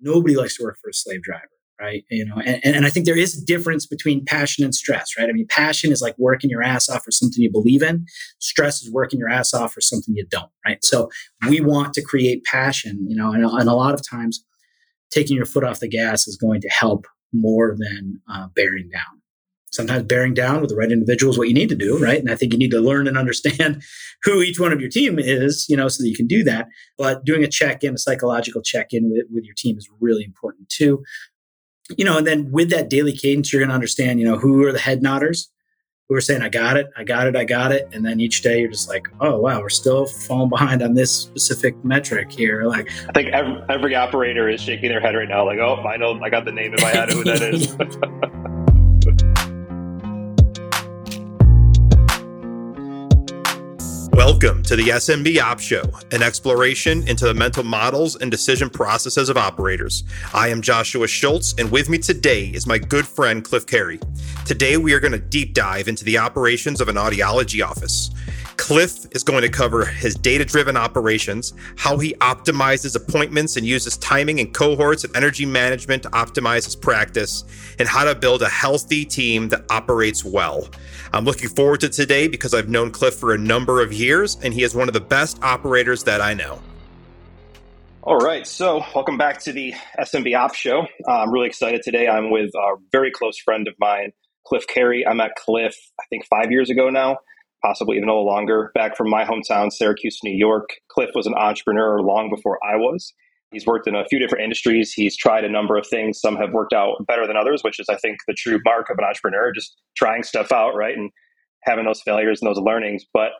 Nobody likes to work for a slave driver right? You know and, and i think there is a difference between passion and stress right? I mean passion is like working your ass off for something you believe in. Stress is working your ass off for something you don't right? So we want to create passion you know and, and a lot of times taking your foot off the gas is going to help more than uh, bearing down sometimes bearing down with the right individual is what you need to do right and i think you need to learn and understand who each one of your team is you know so that you can do that but doing a check-in a psychological check-in with, with your team is really important too you know, and then with that daily cadence, you're going to understand, you know, who are the head nodders who are saying, I got it, I got it, I got it. And then each day you're just like, oh, wow, we're still falling behind on this specific metric here. Like, I think every, every operator is shaking their head right now, like, oh, I know, I got the name in my head who that is. Welcome to the SMB Ops Show, an exploration into the mental models and decision processes of operators. I am Joshua Schultz, and with me today is my good friend Cliff Carey. Today, we are going to deep dive into the operations of an audiology office. Cliff is going to cover his data driven operations, how he optimizes appointments and uses timing and cohorts and energy management to optimize his practice, and how to build a healthy team that operates well. I'm looking forward to today because I've known Cliff for a number of years, and he is one of the best operators that I know. All right, so welcome back to the SMB Ops Show. Uh, I'm really excited today. I'm with a very close friend of mine, Cliff Carey. I met Cliff, I think, five years ago now possibly even a little longer, back from my hometown, Syracuse, New York. Cliff was an entrepreneur long before I was. He's worked in a few different industries. He's tried a number of things. Some have worked out better than others, which is, I think, the true mark of an entrepreneur, just trying stuff out, right? And having those failures and those learnings. But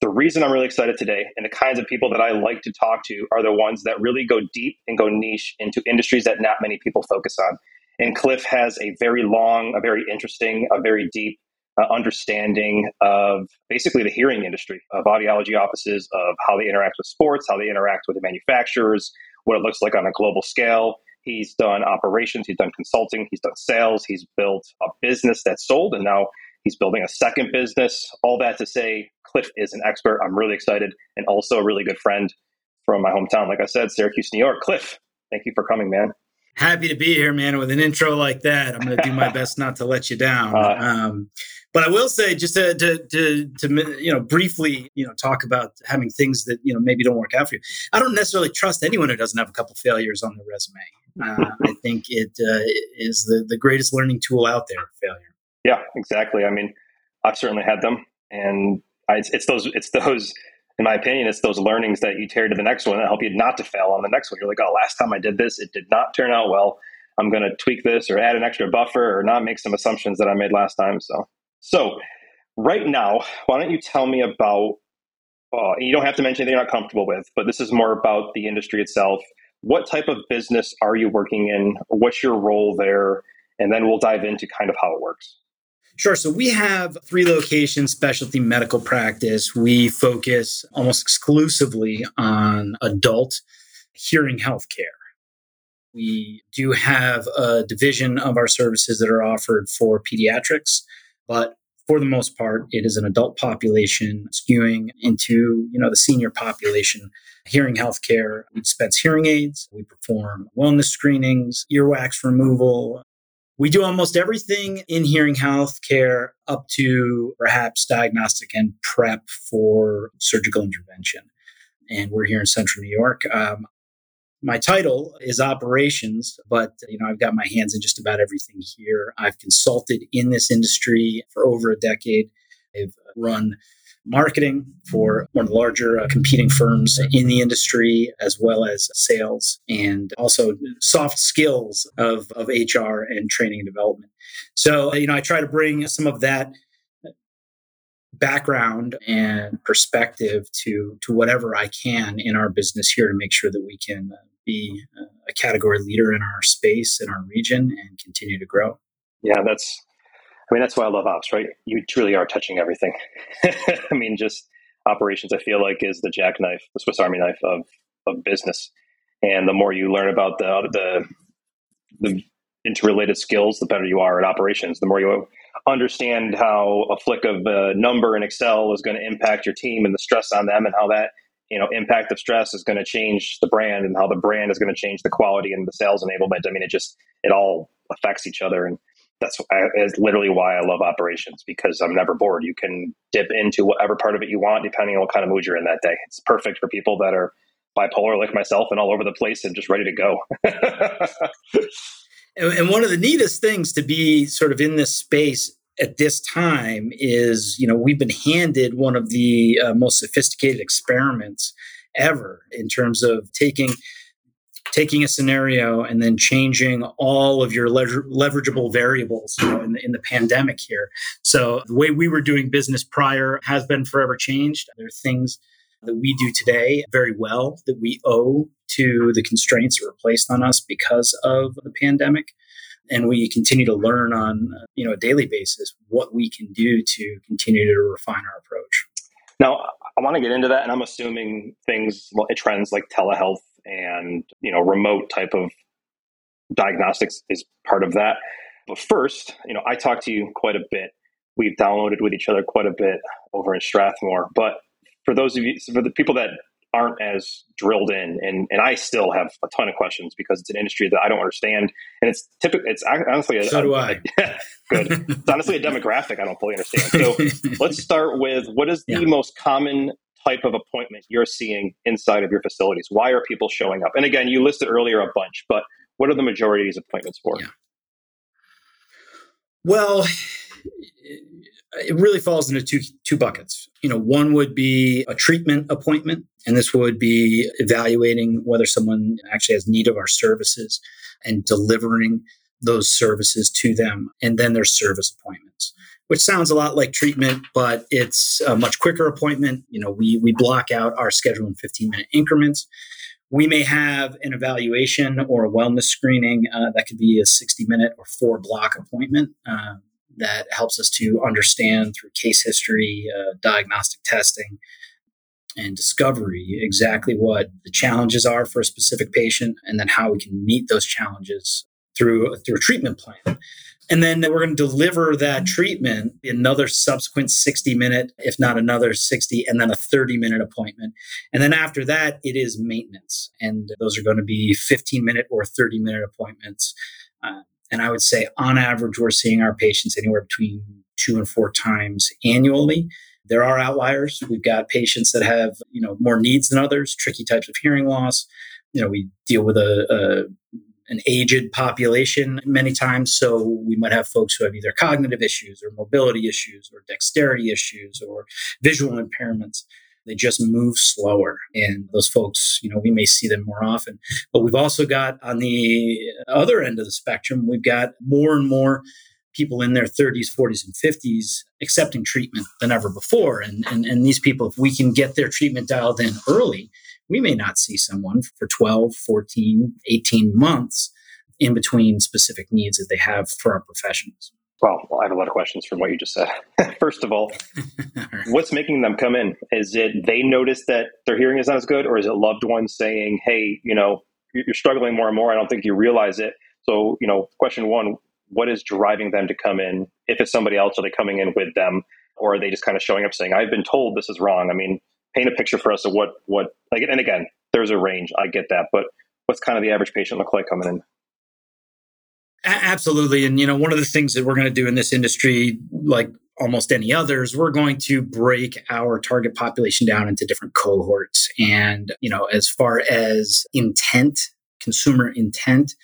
the reason I'm really excited today and the kinds of people that I like to talk to are the ones that really go deep and go niche into industries that not many people focus on. And Cliff has a very long, a very interesting, a very deep uh, understanding of basically the hearing industry, of audiology offices, of how they interact with sports, how they interact with the manufacturers, what it looks like on a global scale. He's done operations, he's done consulting, he's done sales, he's built a business that's sold, and now he's building a second business. All that to say, Cliff is an expert. I'm really excited and also a really good friend from my hometown. Like I said, Syracuse, New York. Cliff, thank you for coming, man. Happy to be here, man. With an intro like that, I'm going to do my best not to let you down. Uh, um, but I will say, just to, to, to, to, you know, briefly, you know, talk about having things that, you know, maybe don't work out for you. I don't necessarily trust anyone who doesn't have a couple failures on their resume. Uh, I think it uh, is the, the greatest learning tool out there, failure. Yeah, exactly. I mean, I've certainly had them. And I, it's, it's those, it's those, in my opinion, it's those learnings that you carry to the next one that help you not to fail on the next one. You're like, oh, last time I did this, it did not turn out well. I'm going to tweak this or add an extra buffer or not make some assumptions that I made last time. So so, right now, why don't you tell me about? Uh, you don't have to mention anything you're not comfortable with, but this is more about the industry itself. What type of business are you working in? What's your role there? And then we'll dive into kind of how it works. Sure. So we have three locations, specialty medical practice. We focus almost exclusively on adult hearing health care. We do have a division of our services that are offered for pediatrics. But for the most part, it is an adult population skewing into, you know, the senior population. Hearing healthcare, we dispense hearing aids, we perform wellness screenings, earwax removal. We do almost everything in hearing healthcare up to perhaps diagnostic and prep for surgical intervention. And we're here in central New York. Um, my title is operations, but you know, I've got my hands in just about everything here. I've consulted in this industry for over a decade. I've run marketing for one of the larger uh, competing firms in the industry, as well as sales and also soft skills of, of HR and training and development. So, you know, I try to bring some of that background and perspective to to whatever I can in our business here to make sure that we can uh, be a category leader in our space in our region and continue to grow. Yeah, that's I mean that's why I love ops, right? You truly are touching everything. I mean, just operations I feel like is the jackknife, the Swiss Army knife of of business. And the more you learn about the the the interrelated skills, the better you are at operations. The more you understand how a flick of a number in Excel is going to impact your team and the stress on them and how that you know impact of stress is going to change the brand and how the brand is going to change the quality and the sales enablement i mean it just it all affects each other and that's is literally why i love operations because i'm never bored. You can dip into whatever part of it you want depending on what kind of mood you're in that day. It's perfect for people that are bipolar like myself and all over the place and just ready to go. And one of the neatest things to be sort of in this space at this time is you know we've been handed one of the uh, most sophisticated experiments ever in terms of taking taking a scenario and then changing all of your lever- leverageable variables you know, in, the, in the pandemic here. So the way we were doing business prior has been forever changed. There are things that we do today very well that we owe to the constraints that were placed on us because of the pandemic. And we continue to learn on you know a daily basis what we can do to continue to refine our approach. Now i want to get into that and i'm assuming things trends like telehealth and you know remote type of diagnostics is part of that but first you know i talk to you quite a bit we've downloaded with each other quite a bit over in strathmore but for those of you for the people that aren't as drilled in and and I still have a ton of questions because it's an industry that I don't understand and it's typically it's honestly a, so do I. A, good. It's honestly a demographic I don't fully understand. So let's start with what is the most common type of appointment you're seeing inside of your facilities? Why are people showing up? And again, you listed earlier a bunch, but what are the majority of these appointments for? Yeah. Well, it really falls into two two buckets. You know, one would be a treatment appointment, and this would be evaluating whether someone actually has need of our services and delivering those services to them. And then there's service appointments, which sounds a lot like treatment, but it's a much quicker appointment. You know, we we block out our schedule in 15 minute increments. We may have an evaluation or a wellness screening uh, that could be a 60 minute or four block appointment. Uh, that helps us to understand through case history, uh, diagnostic testing, and discovery exactly what the challenges are for a specific patient, and then how we can meet those challenges through through a treatment plan. And then we're going to deliver that treatment another subsequent 60 minute, if not another 60, and then a 30 minute appointment. And then after that, it is maintenance. And those are going to be 15 minute or 30 minute appointments. Uh, and I would say on average, we're seeing our patients anywhere between two and four times annually. There are outliers. We've got patients that have, you know, more needs than others, tricky types of hearing loss. You know, we deal with a, a an aged population many times. So we might have folks who have either cognitive issues or mobility issues or dexterity issues or visual impairments they just move slower. And those folks, you know, we may see them more often. But we've also got on the other end of the spectrum, we've got more and more people in their 30s, 40s, and 50s accepting treatment than ever before. And, and, and these people, if we can get their treatment dialed in early, we may not see someone for 12, 14, 18 months in between specific needs that they have for our professionals. Well, I have a lot of questions from what you just said. First of all, what's making them come in? Is it they notice that their hearing is not as good, or is it loved ones saying, "Hey, you know, you're struggling more and more. I don't think you realize it." So, you know, question one: What is driving them to come in? If it's somebody else, are they coming in with them, or are they just kind of showing up saying, "I've been told this is wrong"? I mean, paint a picture for us of what what like. And again, there's a range. I get that, but what's kind of the average patient look like coming in? Absolutely. And, you know, one of the things that we're going to do in this industry, like almost any others, we're going to break our target population down into different cohorts. And, you know, as far as intent, consumer intent,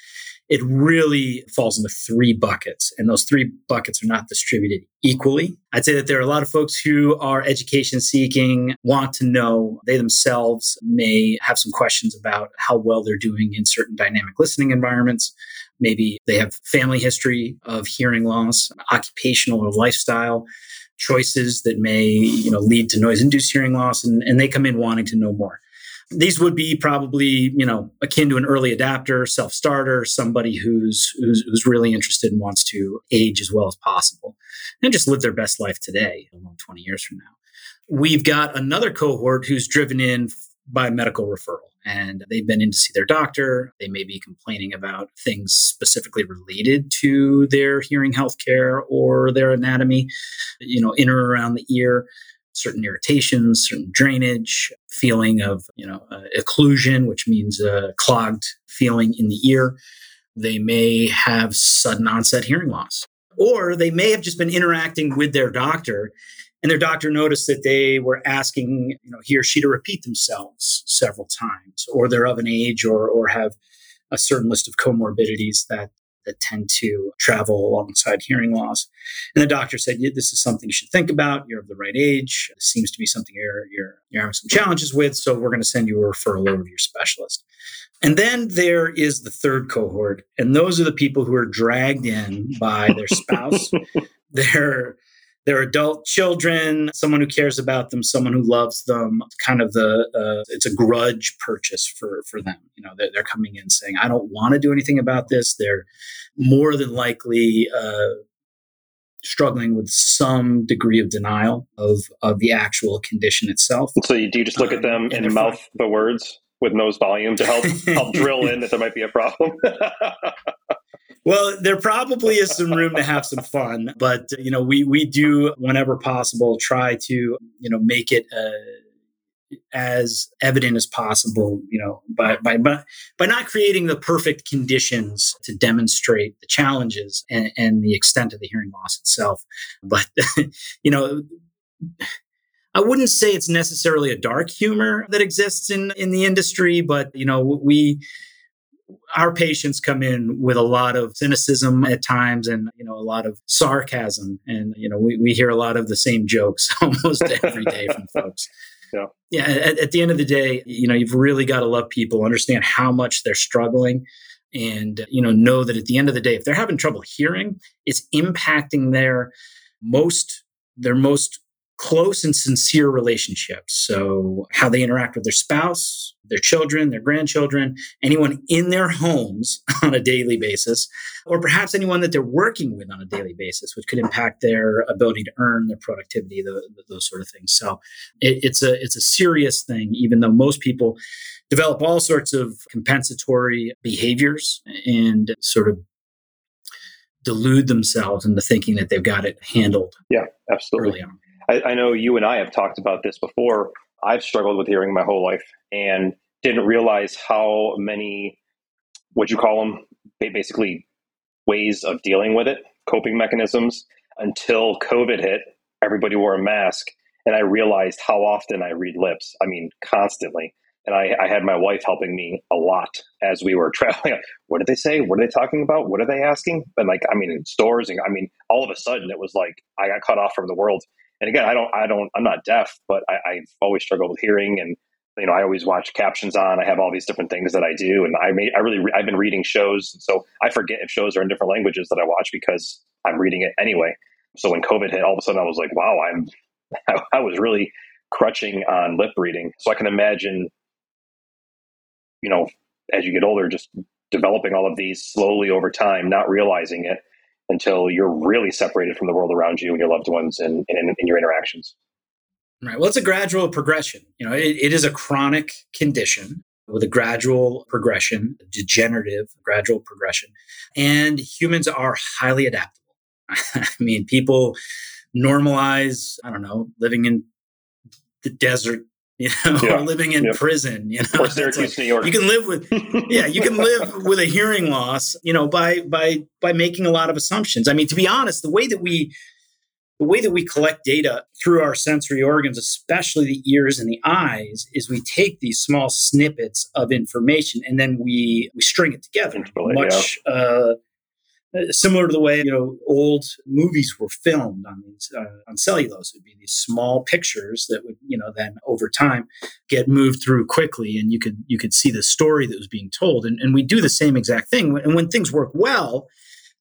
it really falls into three buckets. And those three buckets are not distributed equally. I'd say that there are a lot of folks who are education seeking, want to know, they themselves may have some questions about how well they're doing in certain dynamic listening environments. Maybe they have family history of hearing loss, occupational or lifestyle choices that may, you know, lead to noise induced hearing loss and, and they come in wanting to know more. These would be probably, you know, akin to an early adapter, self-starter, somebody who's, who's who's really interested and wants to age as well as possible and just live their best life today, 20 years from now. We've got another cohort who's driven in by medical referral and they've been in to see their doctor. They may be complaining about things specifically related to their hearing health care or their anatomy, you know, in or around the ear. Certain irritations, certain drainage, feeling of, you know, uh, occlusion, which means a clogged feeling in the ear. They may have sudden onset hearing loss, or they may have just been interacting with their doctor and their doctor noticed that they were asking you know he or she to repeat themselves several times or they're of an age or or have a certain list of comorbidities that that tend to travel alongside hearing loss. And the doctor said, yeah, "This is something you should think about. You're of the right age. This seems to be something you're you're, you're having some challenges with. So we're going to send you a referral over to your specialist." And then there is the third cohort, and those are the people who are dragged in by their spouse, their their adult children, someone who cares about them, someone who loves them. Kind of the uh, it's a grudge purchase for for them. You know, they're, they're coming in saying, "I don't want to do anything about this." They're more than likely uh, struggling with some degree of denial of of the actual condition itself. So, you, do you just look um, at them and, and mouth fine. the words with nose volume to help help drill in that there might be a problem? Well, there probably is some room to have some fun, but you know, we we do whenever possible try to you know make it uh, as evident as possible. You know, by by by by not creating the perfect conditions to demonstrate the challenges and, and the extent of the hearing loss itself, but you know. I wouldn't say it's necessarily a dark humor that exists in in the industry, but you know we our patients come in with a lot of cynicism at times and you know a lot of sarcasm. And you know we, we hear a lot of the same jokes almost every day from folks. Yeah. Yeah at, at, the end of the day you know you've really got to love people understand how much they're struggling and you know know that at the end of the day if they're having trouble hearing it's impacting their most their most close and sincere relationships. So, how they interact with their spouse, their children, their grandchildren, anyone in their homes on a daily basis, or perhaps anyone that they're working with on a daily basis, which could impact their ability to earn, their productivity, the, the, those sort of things. So, it, it's a it's a serious thing, even though most people develop all sorts of compensatory behaviors and sort of delude themselves into thinking that they've got it handled. Yeah, absolutely. I, I know you and I have talked about this before. I've struggled with hearing my whole life and didn't realize how many, what you call them, basically ways of dealing with it, coping mechanisms, until COVID hit. Everybody wore a mask, and I realized how often I read lips. I mean, constantly. And I, I had my wife helping me a lot as we were traveling. What did they say? What are they talking about? What are they asking? And like, I mean, in stores, and I mean, all of a sudden, it was like I got cut off from the world and again, I don't, I don't, I'm not deaf, but I, I've always struggled with hearing, and you know, I always watch captions on. I have all these different things that I do, and I may, I really, I've been reading shows, so I forget if shows are in different languages that I watch because I'm reading it anyway. So when COVID hit, all of a sudden I was like, wow, I'm, I, I was really crutching on lip reading. So I can imagine, you know, as you get older, just developing all of these slowly over time, not realizing it, until you're really separated from the world around you and your loved ones and your interactions. Right. Well, it's a gradual progression. You know, it, it is a chronic condition with a gradual progression, degenerative gradual progression. And humans are highly adaptable. I mean, people normalize, I don't know, living in the desert you know, yeah. or living in prison, you know, or Syracuse, like, New York. You can live with, yeah, you can live with a hearing loss, you know, by by by making a lot of assumptions. I mean, to be honest, the way that we the way that we collect data through our sensory organs, especially the ears and the eyes, is we take these small snippets of information and then we we string it together, much yeah. uh, similar to the way you know old movies were filmed on these uh, on cellulose. It would be these small pictures that would you know then over time get moved through quickly, and you could you could see the story that was being told. And, and we do the same exact thing. And when things work well,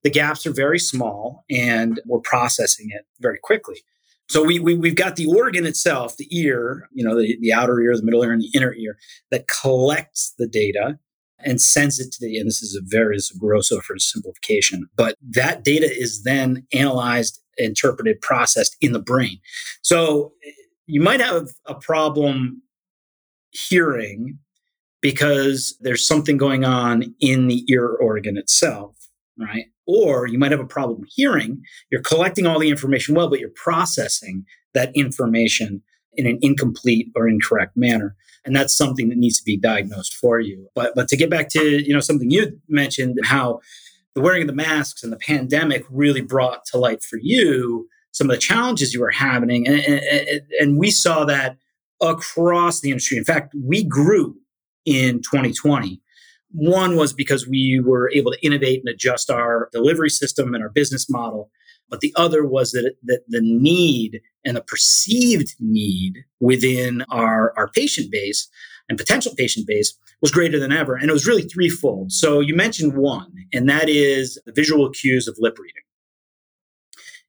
the gaps are very small, and we're processing it very quickly. So we, we we've got the organ itself, the ear, you know, the, the outer ear, the middle ear, and the inner ear that collects the data and sends it to the, and this is a very is a gross oversimplification, but that data is then analyzed, interpreted, processed in the brain. So you might have a problem hearing because there's something going on in the ear organ itself, right? Or you might have a problem hearing. You're collecting all the information well, but you're processing that information in an incomplete or incorrect manner. And that's something that needs to be diagnosed for you. But but to get back to you know something you mentioned how the wearing of the masks and the pandemic really brought to light for you some of the challenges you were having. And, and, and we saw that across the industry. In fact we grew in 2020 one was because we were able to innovate and adjust our delivery system and our business model but the other was that, that the need and the perceived need within our, our patient base and potential patient base was greater than ever. And it was really threefold. So you mentioned one, and that is the visual cues of lip reading.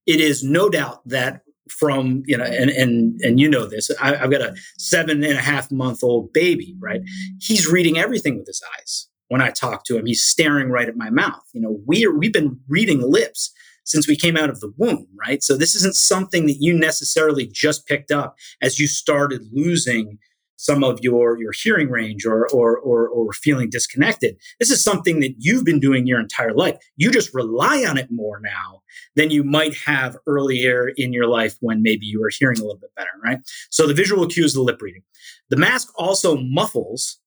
It is no doubt that from you know and and and you know this I, have got a seven and a half month old baby right he's reading everything with his eyes when i talk to him he's staring right at my mouth you know we we've been reading lips since we came out of the womb, right? So this isn't something that you necessarily just picked up as you started losing some of your your hearing range or, or or or feeling disconnected. This is something that you've been doing your entire life. You just rely on it more now than you might have earlier in your life when maybe you were hearing a little bit better, right? So the visual cues, the lip reading. The mask also muffles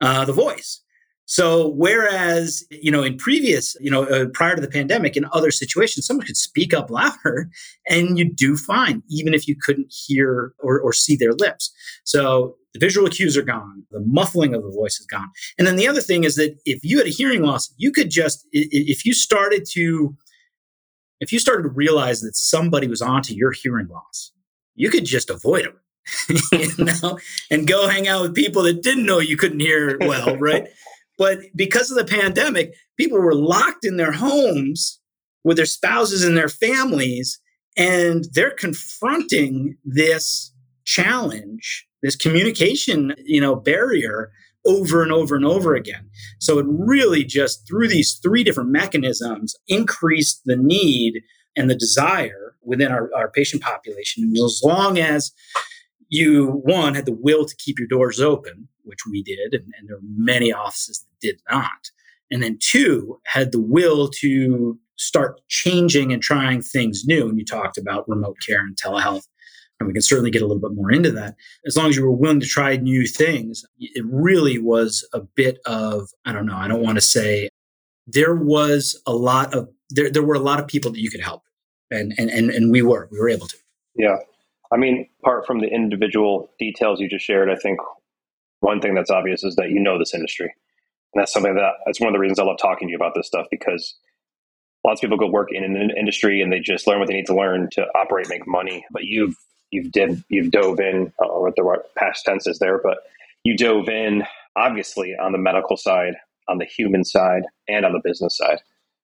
uh, the voice. So whereas, you know, in previous, you know, uh, prior to the pandemic, in other situations, someone could speak up louder and you do fine, even if you couldn't hear or, or see their lips. So the visual cues are gone. The muffling of the voice is gone. And then the other thing is that if you had a hearing loss, you could just, if you started to, if you started to realize that somebody was onto your hearing loss, you could just avoid them. you know, and go hang out with people that didn't know you couldn't hear well, right? But because of the pandemic, people were locked in their homes with their spouses and their families, and they're confronting this challenge, this communication, you know, barrier over and over and over again. So it really just through these three different mechanisms increased the need and the desire within our, our patient population. And as long as you one had the will to keep your doors open which we did and, and there were many offices that did not. And then two had the will to start changing and trying things new and you talked about remote care and telehealth and we can certainly get a little bit more into that. As long as you were willing to try new things it really was a bit of i don't know i don't want to say there was a lot of there, there were a lot of people that you could help and and and, and we were we were able to. Yeah. I mean, apart from the individual details you just shared, I think one thing that's obvious is that you know this industry. And that's something that that's one of the reasons I love talking to you about this stuff because lots of people go work in an industry and they just learn what they need to learn to operate, make money. But you've you've did you've dove in, uh, what the past tense is there, but you dove in obviously on the medical side, on the human side, and on the business side,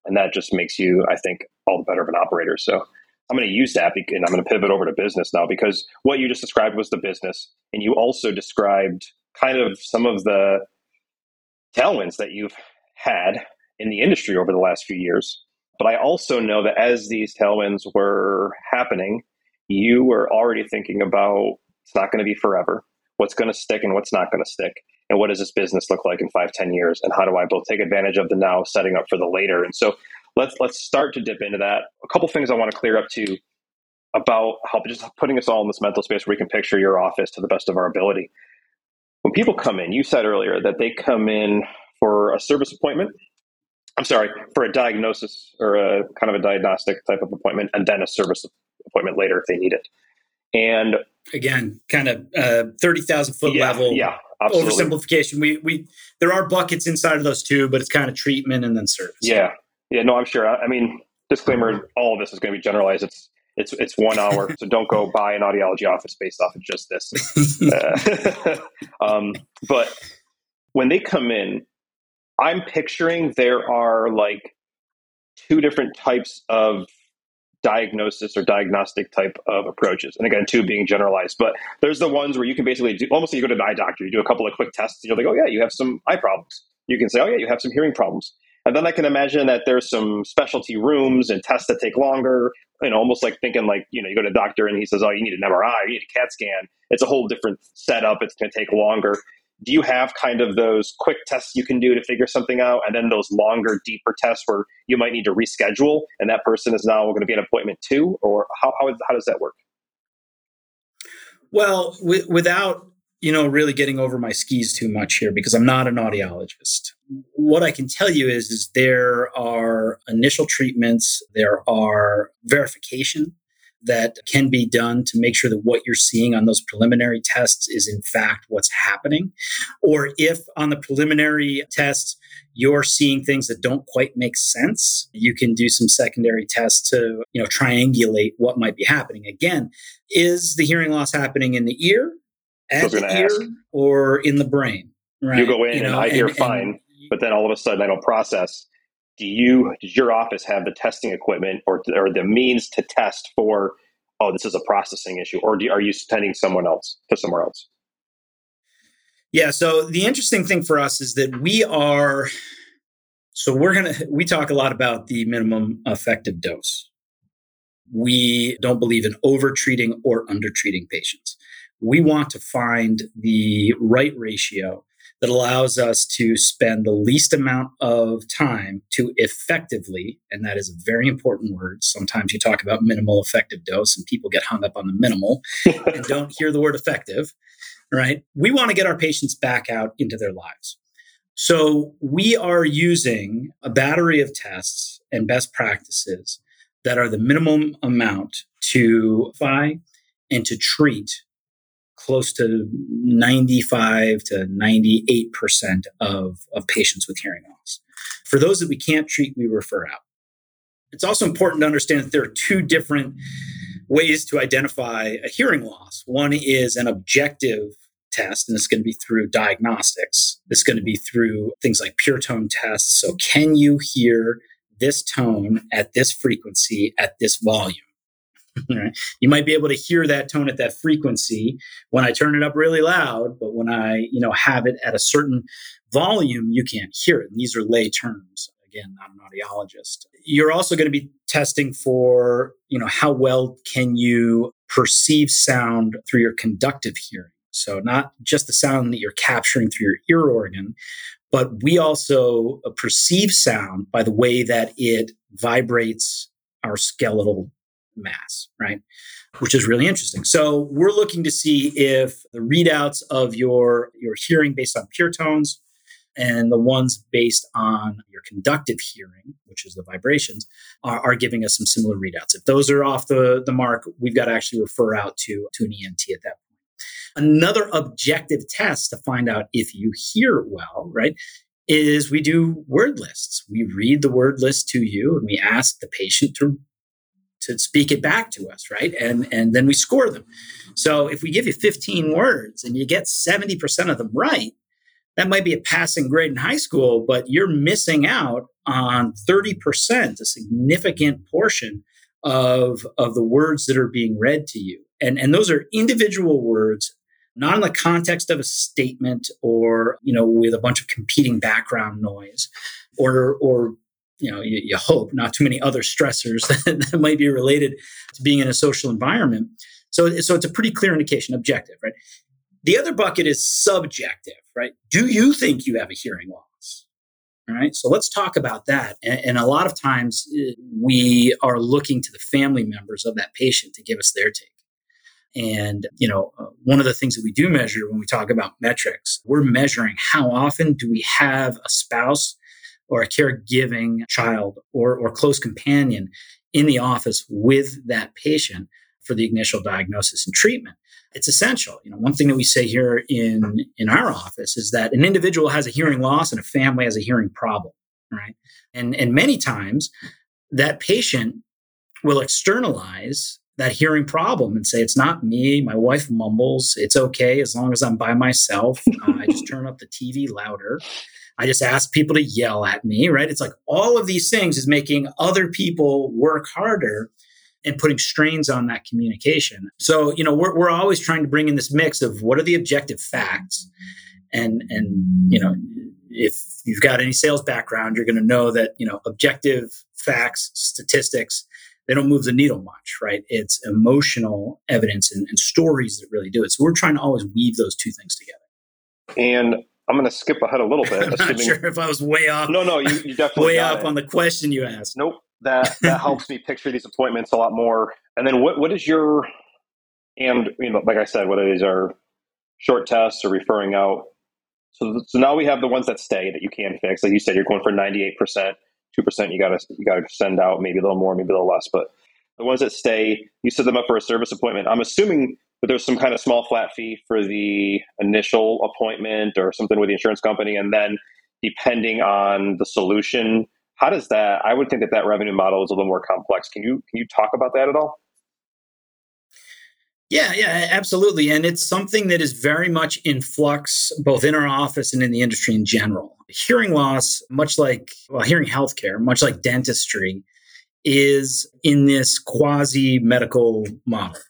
and that just makes you, I think, all the better of an operator. So I'm going to use that and I'm going to pivot over to business now because what you just described was the business. And you also described kind of some of the tailwinds that you've had in the industry over the last few years. But I also know that as these tailwinds were happening, you were already thinking about it's not going to be forever. What's going to stick and what's not going to stick? And what does this business look like in five, ten years? And how do I both take advantage of the now, setting up for the later? And so let's let's start to dip into that. A couple things I want to clear up too about how just putting us all in this mental space where we can picture your office to the best of our ability. When people come in, you said earlier that they come in for a service appointment. I'm sorry, for a diagnosis or a kind of a diagnostic type of appointment, and then a service appointment later if they need it. And again, kind of uh, thirty thousand foot yeah, level. Yeah, absolutely. oversimplification. We we there are buckets inside of those two, but it's kind of treatment and then service. Yeah, yeah, no, I'm sure. I, I mean, disclaimer: all of this is going to be generalized. It's it's it's one hour, so don't go buy an audiology office based off of just this. Uh, um, but when they come in, I'm picturing there are like two different types of diagnosis or diagnostic type of approaches. And again, two being generalized, but there's the ones where you can basically do almost like you go to an eye doctor, you do a couple of quick tests, and you're like, oh yeah, you have some eye problems. You can say, oh yeah, you have some hearing problems. And then I can imagine that there's some specialty rooms and tests that take longer, you know, almost like thinking like, you know, you go to a doctor and he says, oh, you need an MRI, you need a CAT scan. It's a whole different setup. It's going to take longer. Do you have kind of those quick tests you can do to figure something out? And then those longer, deeper tests where you might need to reschedule and that person is now going to be an appointment too? Or how, how, how does that work? Well, w- without you know really getting over my skis too much here because I'm not an audiologist. What I can tell you is is there are initial treatments, there are verification that can be done to make sure that what you're seeing on those preliminary tests is in fact what's happening. Or if on the preliminary tests you're seeing things that don't quite make sense, you can do some secondary tests to, you know, triangulate what might be happening. Again, is the hearing loss happening in the ear, at the ear, ask. or in the brain? Right? You go in you know, and I hear and, fine, and, but then all of a sudden I don't process. Do you does your office have the testing equipment or or the means to test for? Oh, this is a processing issue, or do, are you sending someone else to somewhere else? Yeah. So the interesting thing for us is that we are, so we're going to, we talk a lot about the minimum effective dose. We don't believe in over treating or under treating patients. We want to find the right ratio that allows us to spend the least amount of time to effectively, and that is a very important word. Sometimes you talk about minimal effective dose and people get hung up on the minimal and don't hear the word effective right? We want to get our patients back out into their lives. So we are using a battery of tests and best practices that are the minimum amount to find and to treat close to 95 to 98% of, of patients with hearing loss. For those that we can't treat, we refer out. It's also important to understand that there are two different ways to identify a hearing loss. One is an objective test, and it's going to be through diagnostics. It's going to be through things like pure tone tests. So, can you hear this tone at this frequency at this volume? Right? You might be able to hear that tone at that frequency when I turn it up really loud, but when I, you know, have it at a certain volume, you can't hear it. And these are lay terms. Again, I'm an audiologist. You're also going to be testing for, you know, how well can you perceive sound through your conductive hearing. So, not just the sound that you're capturing through your ear organ, but we also uh, perceive sound by the way that it vibrates our skeletal mass, right? Which is really interesting. So, we're looking to see if the readouts of your, your hearing based on pure tones and the ones based on your conductive hearing, which is the vibrations, are, are, giving us some similar readouts. If those are off the, the mark, we've got to actually refer out to, to an ENT at that point. Another objective test to find out if you hear well, right, is we do word lists. We read the word list to you and we ask the patient to to speak it back to us, right? And and then we score them. So if we give you 15 words and you get 70% of them right, that might be a passing grade in high school, but you're missing out on 30%, a significant portion of, of the words that are being read to you. And, and those are individual words not in the context of a statement or you know with a bunch of competing background noise or or you know you, you hope not too many other stressors that, might be related to being in a social environment. So so it's a pretty clear indication objective right? The other bucket is subjective right? Do you think you have a hearing loss? All right so let's talk about that. And, and a lot of times eh, we are looking to the family members of that patient to give us their take. And, you know, uh, one of the things that we do measure when we talk about metrics, we're measuring how often do we have a spouse or a caregiving child or, or close companion in the office with that patient for the initial diagnosis and treatment. It's essential. You know, one thing that we say here in, in our office is that an individual has a hearing loss and a family has a hearing problem, right? And, and many times that patient will externalize that hearing problem and say, it's not me. My wife mumbles. It's okay as long as I'm by myself. Uh, I just turn up the TV louder. I just ask people to yell at me, right? It's like all of these things is making other people work harder and putting strains on that communication. So, you know, we're, we're always trying to bring in this mix of what are the objective facts and, and, you know, if you've got any sales background, you're going to know that, you know, objective facts, statistics, they don't move the needle much, right? It's emotional evidence and, and stories that really do it. So we're trying to always weave those two things together. And I'm going to skip ahead a little bit. I'm not sure if I was way off. No, no, you, you definitely way off it. on the question you asked. Nope. That that helps me picture these appointments a lot more. And then what what is your And you know, like I said, whether these are short tests or referring out. So, so now we have the ones that stay that you can fix. Like you said, you're going for 98%, 2% you gotta you gotta send out, maybe a little more, maybe a little less. But the ones that stay, you set them up for a service appointment. I'm assuming that there's some kind of small flat fee for the initial appointment or something with the insurance company, and then depending on the solution, how does that? I would think that that revenue model is a little more complex. Can you can you talk about that at all? Yeah, yeah, absolutely. And it's something that is very much in flux, both in our office and in the industry in general. Hearing loss, much like well, hearing healthcare, much like dentistry, is in this quasi medical model,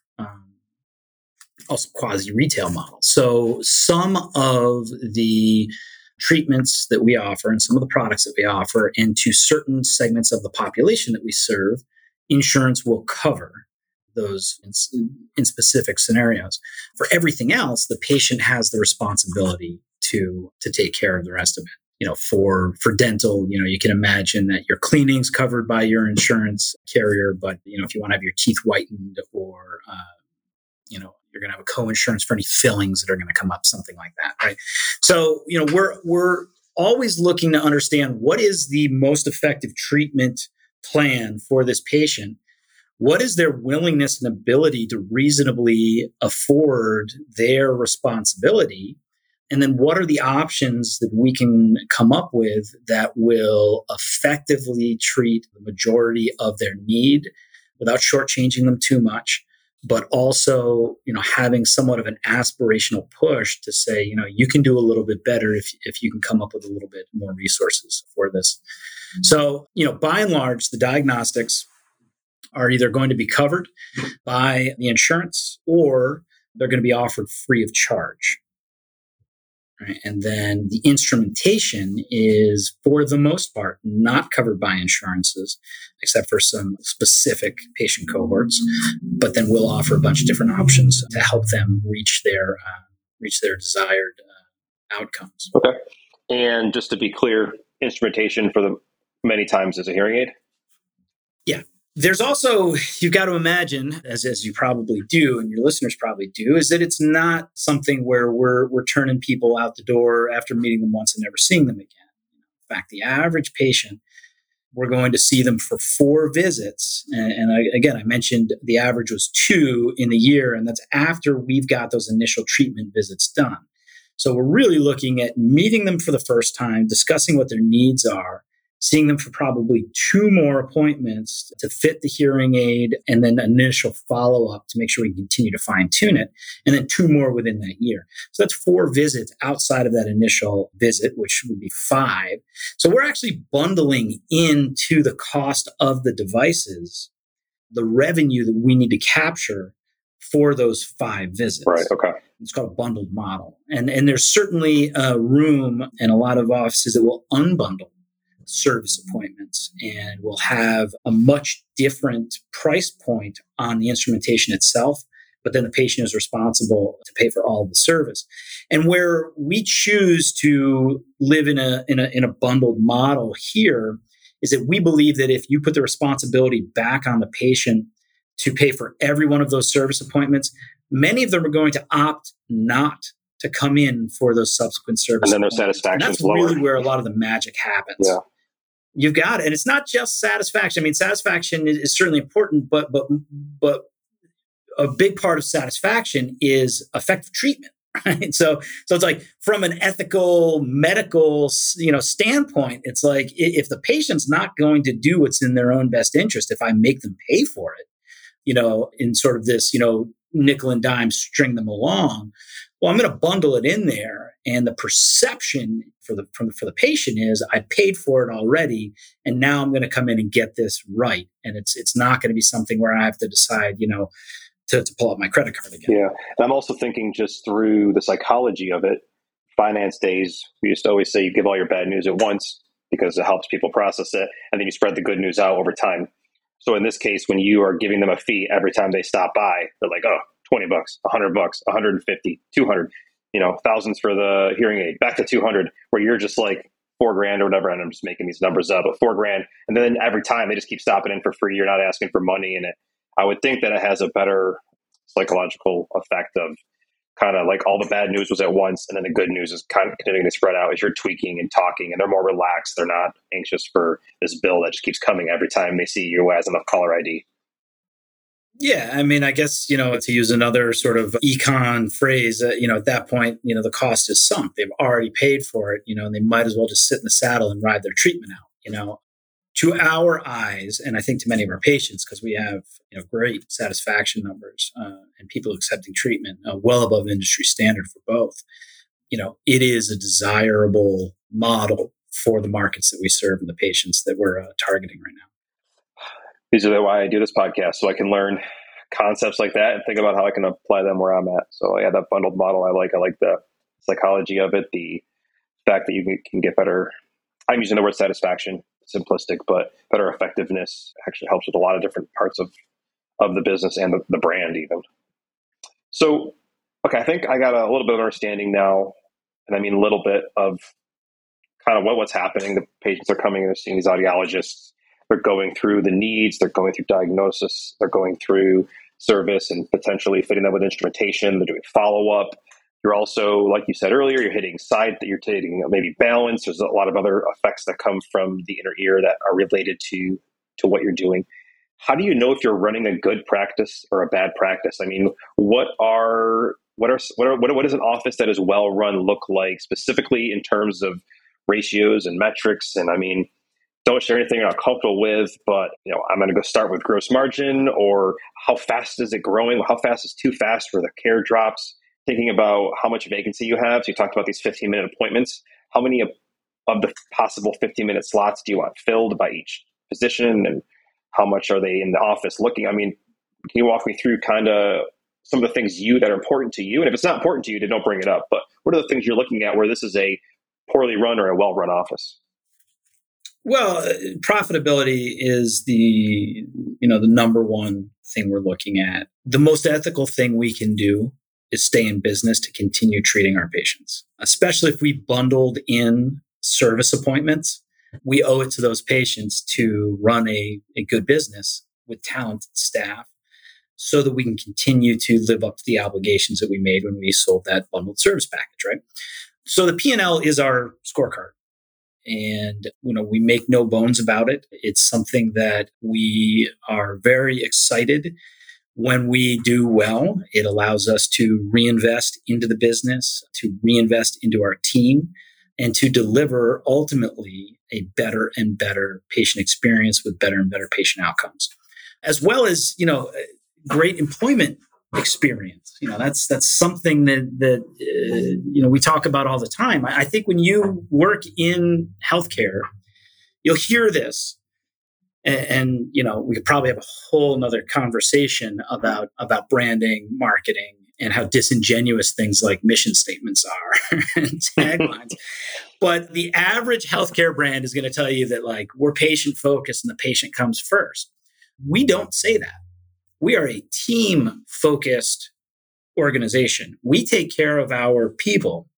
also quasi retail model. So some of the treatments that we offer and some of the products that we offer into certain segments of the population that we serve, insurance will cover those in, in specific scenarios. For everything else, the patient has the responsibility to to take care of the rest of it you know for for dental you know you can imagine that your cleaning's covered by your insurance carrier but you know if you want to have your teeth whitened or uh, you know you're going to have a co-insurance for any fillings that are going to come up something like that right? So you know we're we're always looking to understand what is the most effective treatment plan for this patient. What is their willingness and ability to reasonably afford their responsibility? And then what are the options that we can come up with that will effectively treat the majority of their need without shortchanging them too much but also you know having somewhat of an aspirational push to say you know you can do a little bit better if, if you can come up with a little bit more resources for this mm-hmm. so you know by and large the diagnostics are either going to be covered by the insurance or they're going to be offered free of charge. Right? And then the instrumentation is, for the most part, not covered by insurances, except for some specific patient cohorts. But then we'll offer a bunch of different options to help them reach their uh, reach their desired uh, outcomes. Okay. And just to be clear, instrumentation for the many times is a hearing aid. There's also, you've got to imagine, as, as you probably do, and your listeners probably do, is that it's not something where we're, we're turning people out the door after meeting them once and never seeing them again. In fact, the average patient, we're going to see them for four visits. And, and I, again, I mentioned the average was two in the year, and that's after we've got those initial treatment visits done. So we're really looking at meeting them for the first time, discussing what their needs are, seeing them for probably two more appointments to fit the hearing aid and then initial follow up to make sure we continue to fine tune it, and then two more within that year. So that's four visits outside of that initial visit, which would be five. So we're actually bundling into the cost of the devices the revenue that we need to capture for those five visits. Right. Okay. It's called a bundled model. And, and there's certainly a room and a lot of offices that will unbundle service appointments and will have a much different price point on the instrumentation itself but then the patient is responsible to pay for all of the service. And where we choose to live in a, in a, in a bundled model here is that we believe that if you put the responsibility back on the patient to pay for every one of those service appointments, many of them are going to opt not to come in for those subsequent services. And then their satisfaction is lower. That's really where a lot of the magic happens. Yeah. You've got it. And it's not just satisfaction. I mean, satisfaction is, is certainly important, but but but a big part of satisfaction is effective treatment. Right. So, so it's like from an ethical, medical, you know, standpoint, it's like if the patient's not going to do what's in their own best interest, if I make them pay for it, you know, in sort of this, you know, nickel and dime, string them along. Well, I'm going to bundle it in there, and the perception for the from for the patient is I paid for it already, and now I'm going to come in and get this right. And it's it's not going to be something where I have to decide, you know, to, to pull out my credit card again. Yeah, and I'm also thinking just through the psychology of it. Finance days, we used to always say you give all your bad news at once because it helps people process it, and then you spread the good news out over time. So in this case, when you are giving them a fee every time they stop by, they're like, oh, 20 bucks, 100 bucks, 150, 200, you know, thousands for the hearing aid, back to 200, where you're just like four grand or whatever. And I'm just making these numbers up, but four grand. And then every time they just keep stopping in for free. You're not asking for money and it. I would think that it has a better psychological effect of kind of like all the bad news was at once and then the good news is kind of continuing to spread out as you're tweaking and talking and they're more relaxed they're not anxious for this bill that just keeps coming every time they see you as enough caller id yeah, I mean, I guess, you know, to use another sort of econ phrase, uh, you know, at that point, you know, the cost is sunk. They've already paid for it, you know, and they might as well just sit in the saddle and ride their treatment out, you know. To our eyes, and I think to many of our patients, because we have, you know, great satisfaction numbers uh, and people accepting treatment uh, well above industry standard for both, you know, it is a desirable model for the markets that we serve and the patients that we're uh, targeting right now these are why I do this podcast, so I can learn concepts like that and think about how I can apply them where I'm at. So yeah, that bundled model I like. I like the psychology of it, the fact that you can get better. I'm using the word satisfaction, simplistic, but better effectiveness actually helps with a lot of different parts of of the business and the, the brand even. So, okay, I think I got a little bit of understanding now, and I mean a little bit of kind of what, what's happening. The patients are coming and they're seeing these audiologists they're going through the needs, they're going through diagnosis, they're going through service and potentially fitting them with instrumentation, they're doing follow up. You're also, like you said earlier, you're hitting side that you're hitting maybe balance. There's a lot of other effects that come from the inner ear that are related to to what you're doing. How do you know if you're running a good practice or a bad practice? I mean, what are what are what are what, what does an office that is well run look like specifically in terms of ratios and metrics? And I mean, don't share anything you're not comfortable with, but you know, I'm going to go start with gross margin or how fast is it growing? How fast is too fast for the care drops? Thinking about how much vacancy you have. So you talked about these 15 minute appointments. How many of, the possible 15 minute slots do you want filled by each position? And how much are they in the office looking? I mean, can you walk me through kind of some of the things you that are important to you? And if it's not important to you, then don't bring it up. But what are the things you're looking at where this is a poorly run or a well run office? Well, uh, profitability is the you know the number one thing we're looking at. The most ethical thing we can do is stay in business to continue treating our patients, especially if we bundled in service appointments. We owe it to those patients to run a, a good business with talented staff so that we can continue to live up to the obligations that we made when we sold that bundled service package, right? So the P&L is our scorecard and you know we make no bones about it. It's something that we are very excited when we do well. It allows us to reinvest into the business to reinvest into our team and to deliver ultimately a better and better patient experience with better and better patient outcomes. As well as you know great employment experience. You know, that's that's something that that uh, you know we talk about all the time. I, I think when you work in healthcare, you'll hear this, and, and, you know we could probably have a whole nother conversation about about branding, marketing, and how disingenuous things like mission statements are and taglines. but the average healthcare brand is going to tell you that like we're patient focused and the patient comes first. We don't say that we are a team focused organization. We take care of our people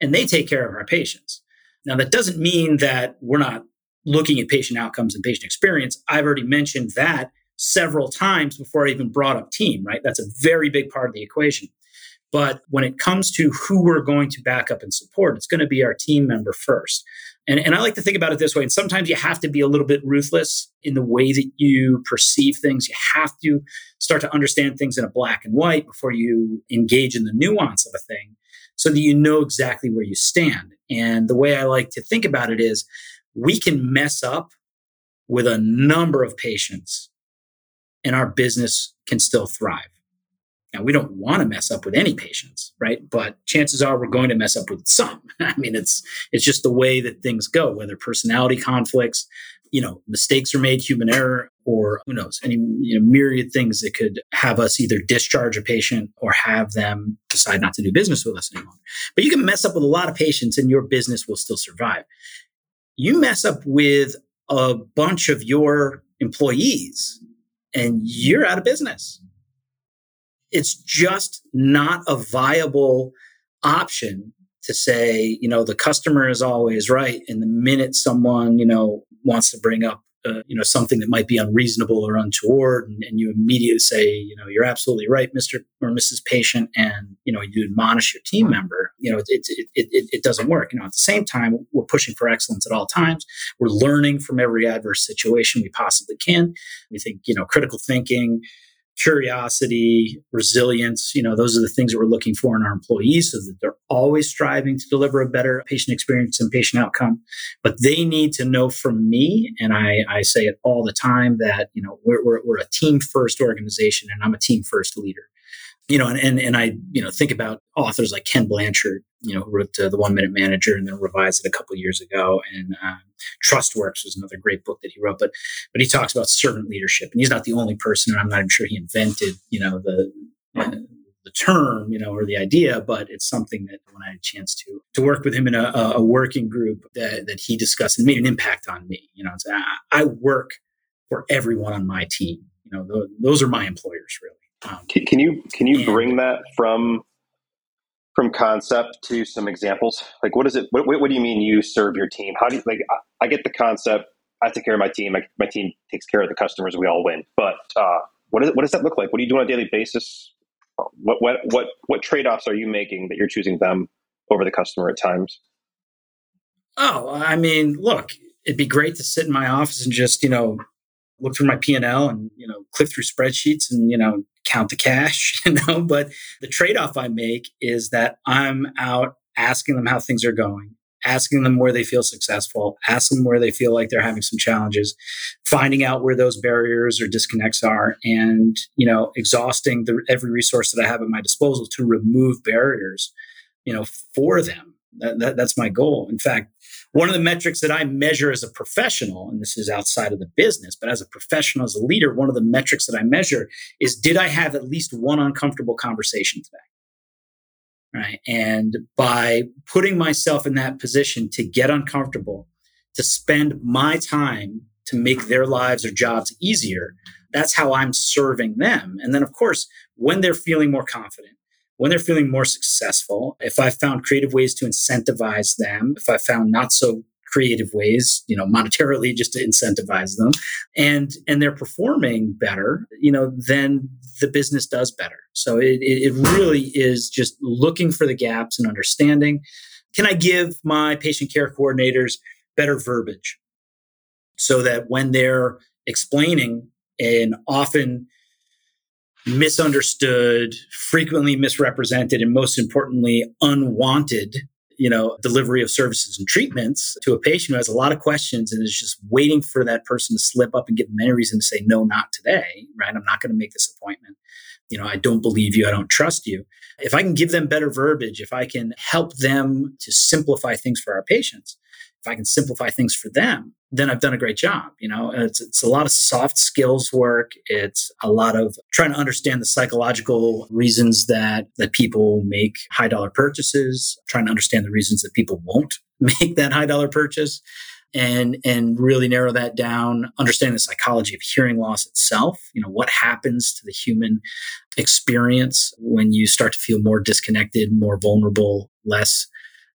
and they take care of our patients. Now, that doesn't mean that we're not looking at patient outcomes and patient experience. I've already mentioned that several times before I even brought up team, right? That's a very big part of the equation. But when it comes to who we're going to back up and support, it's going to be our team member first. And, and I like to think about it this way. And sometimes you have to be a little bit ruthless in the way that you perceive things. You have to start to understand things in a black and white before you engage in the nuance of a thing so that you know exactly where you stand. And the way I like to think about it is we can mess up with a number of patients and our business can still thrive. Now, we don't want to mess up with any patients, right? But chances are we're going to mess up with some. I mean, it's it's just the way that things go, whether personality conflicts, you know, mistakes are made, human error, or who knows, any you know, myriad things that could have us either discharge a patient or have them decide not to do business with us anymore. But you can mess up with a lot of patients and your business will still survive. You mess up with a bunch of your employees and you're out of business it's just not a viable option to say, you know, the customer is always right. And the minute someone, you know, wants to bring up uh, you know something that might be unreasonable or untoward and, and, you immediately say you know you're absolutely right mr or mrs patient and you know you admonish your team member you know it, it, it, it, it doesn't work. You know at the same time we're pushing for excellence at all times. We're learning from every adverse situation we possibly can. We think you know critical thinking curiosity, resilience. You know, those are the things that we're looking for in our employees so that they're always striving to deliver a better patient experience and patient outcome. But they need to know from me, and I, I say it all the time that, you know, we're, we're, we're a team first organization and I'm a team first leader you know, and, and, and I, you know, think about authors like Ken Blanchard, you know, who wrote uh, The One Minute Manager and then revised it a couple years ago. And um, Trustworks was another great book that he wrote. But but he talks about servant leadership, and he's not the only person. And I'm not even sure he invented, you know, the uh, the term, you know, or the idea, but it's something that when I had a chance to to work with him in a, a working group that that he discussed and made an impact on me. You know, I, I work for everyone on my team. You know, th- those are my employers, really. Can, can, you can you bring that from from concept to some examples? Like, what is it? What, what do you mean you serve your team? How do you like? I, I get the concept. I take care of my team. My, my team takes care of the customers. We all win. But uh, what, is, what does that look like? What do you do on a daily basis? What what what what trade offs are you making that you're choosing them over the customer at times? Oh, I mean, look, it'd be great to sit in my office and just you know look through my P&L and, you know, click through spreadsheets and, you know, count the cash, you know, but the trade-off I make is that I'm out asking them how things are going, asking them where they feel successful, asking them where they feel like they're having some challenges, finding out where those barriers or disconnects are, and you know, exhausting the, every resource that I have at my disposal to remove barriers, you know, for them. That, that, that's my goal. In fact, one of the metrics that I measure as a professional, and this is outside of the business, but as a professional, as a leader, one of the metrics that I measure is did I have at least one uncomfortable conversation today? Right. And by putting myself in that position to get uncomfortable, to spend my time to make their lives or jobs easier, that's how I'm serving them. And then, of course, when they're feeling more confident, when they're feeling more successful, if I found creative ways to incentivize them, if I found not so creative ways, you know, monetarily just to incentivize them and and they're performing better, you know, then the business does better. So it, it really is just looking for the gaps and understanding. Can I give my patient care coordinators better verbiage so that when they're explaining and often misunderstood, frequently misrepresented, and most importantly, unwanted you know delivery of services and treatments to a patient who has a lot of questions and is just waiting for that person to slip up and give them any reason to say no not today right? I'm not going to make this appointment. You know i don't believe you. I don't trust you. If i can give them better verbiage if i can help them to simplify things for our patients if I can simplify things for them, then I've done a great job. You know, it's, it's a lot of soft skills work. It's a lot of trying to understand the psychological reasons that, that people make high dollar purchases, trying to understand the reasons that people won't make that high dollar purchase and and really narrow that down understand the psychology of hearing loss itself you know what happens to the human experience when you start to feel more disconnected more vulnerable less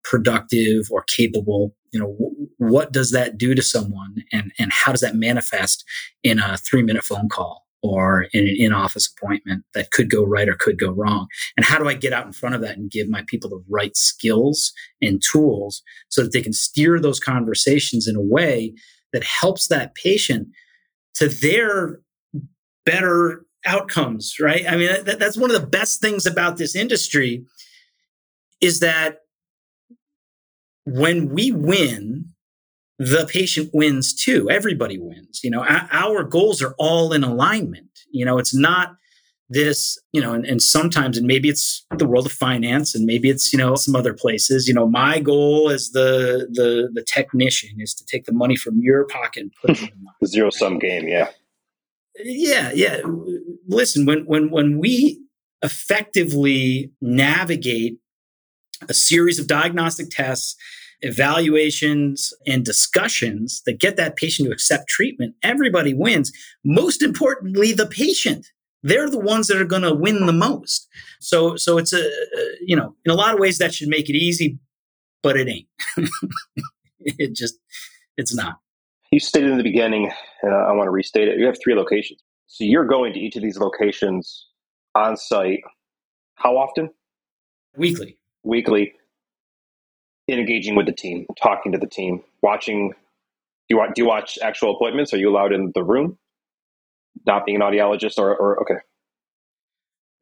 productive or capable you know w- what does that do to someone and and how does that manifest in a 3 minute phone call or in an in-office appointment that could go right or could go wrong? And how do i get out in front of that and give my people the right skills and tools so that they can steer those conversations in a way that helps that patient to their better outcomes right? I mean that, that's one of the best things about this industry is that when we win, the patient wins too. Everybody wins. You know, our goals are all in alignment. You know, it's not this, you know, and, and, sometimes, and maybe it's the world of finance and maybe it's, you know, some other places, you know, my goal as the, the, the technician is to take the money from your pocket and put it in the zero sum game. Yeah. Yeah. Yeah. Listen, when, when, when we effectively navigate a series of diagnostic tests, evaluations, and discussions that get that patient to accept treatment, everybody wins. Most importantly, the patient. They're the ones that are going to win the most. So, so it's a, you know, in a lot of ways that should make it easy, but it ain't. it just, it's not. You stated in the beginning, and I want to restate it. You have three locations, so you're going to each of these locations on site. How often? Weekly. Weekly. Engaging with the team, talking to the team, watching. Do you watch? Do you watch actual appointments? Are you allowed in the room? Not being an audiologist, or, or okay.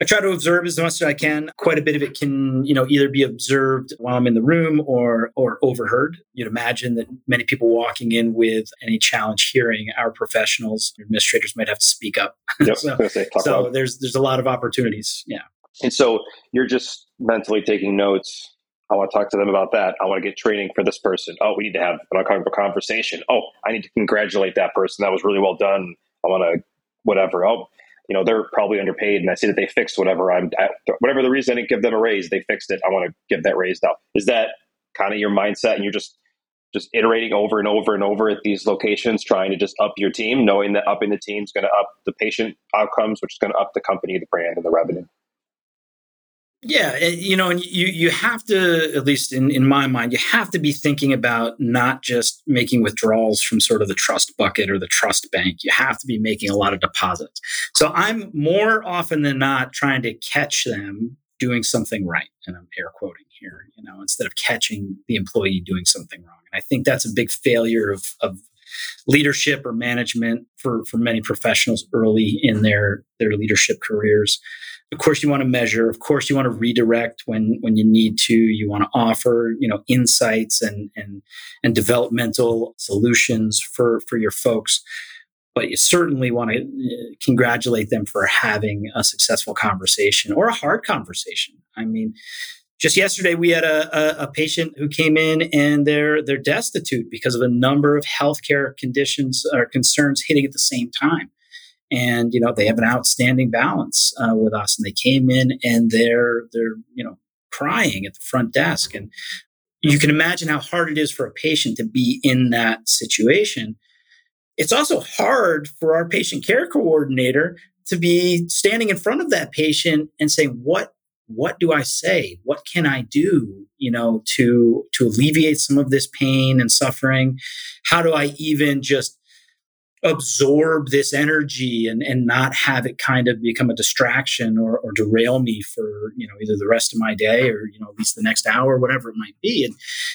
I try to observe as much as I can. Quite a bit of it can, you know, either be observed while I'm in the room or or overheard. You'd imagine that many people walking in with any challenge hearing, our professionals, administrators might have to speak up. Yep, so, so there's there's a lot of opportunities. Yeah. And so you're just mentally taking notes. I want to talk to them about that. I want to get training for this person. Oh, we need to have an uncomfortable conversation. Oh, I need to congratulate that person. That was really well done. I want to whatever. Oh, you know they're probably underpaid and i see that they fixed whatever i'm whatever the reason i didn't give them a raise they fixed it i want to give that raise now is that kind of your mindset and you're just just iterating over and over and over at these locations trying to just up your team knowing that upping the team is going to up the patient outcomes which is going to up the company the brand and the revenue yeah, eh, you know, and you you have to, at least in, in my mind, you have to be thinking about not just making withdrawals from sort of the trust bucket or the trust bank. You have to be making a lot of deposits. So I'm more often than not trying to catch them doing something right, and I'm air quoting here, you know, instead of catching the employee doing something wrong. And I think that's a big failure of of leadership or management for for many professionals early in their their leadership careers of course you want to measure. Of course you want to redirect when when you need to. You want to offer you know insights and and and developmental solutions for for your folks. But you certainly want to uh, congratulate them for having a successful conversation or a hard conversation. I mean just yesterday we had a, a, a patient who came in and they're they're destitute because of a number of healthcare conditions or concerns hitting at the same time and you know they have an outstanding balance uh, with us and they came in and they're they're you know crying at the front desk. And you can imagine how hard it is for a patient to be in that situation. It's also hard for our patient care coordinator to be standing in front of that patient and say what what do i say? What can i do you know to to alleviate some of this pain and suffering? How do i even just absorb this energy and, and not have it kind of become a distraction or, or derail me for you know either the rest of my day or you know at least the next hour whatever it might be. And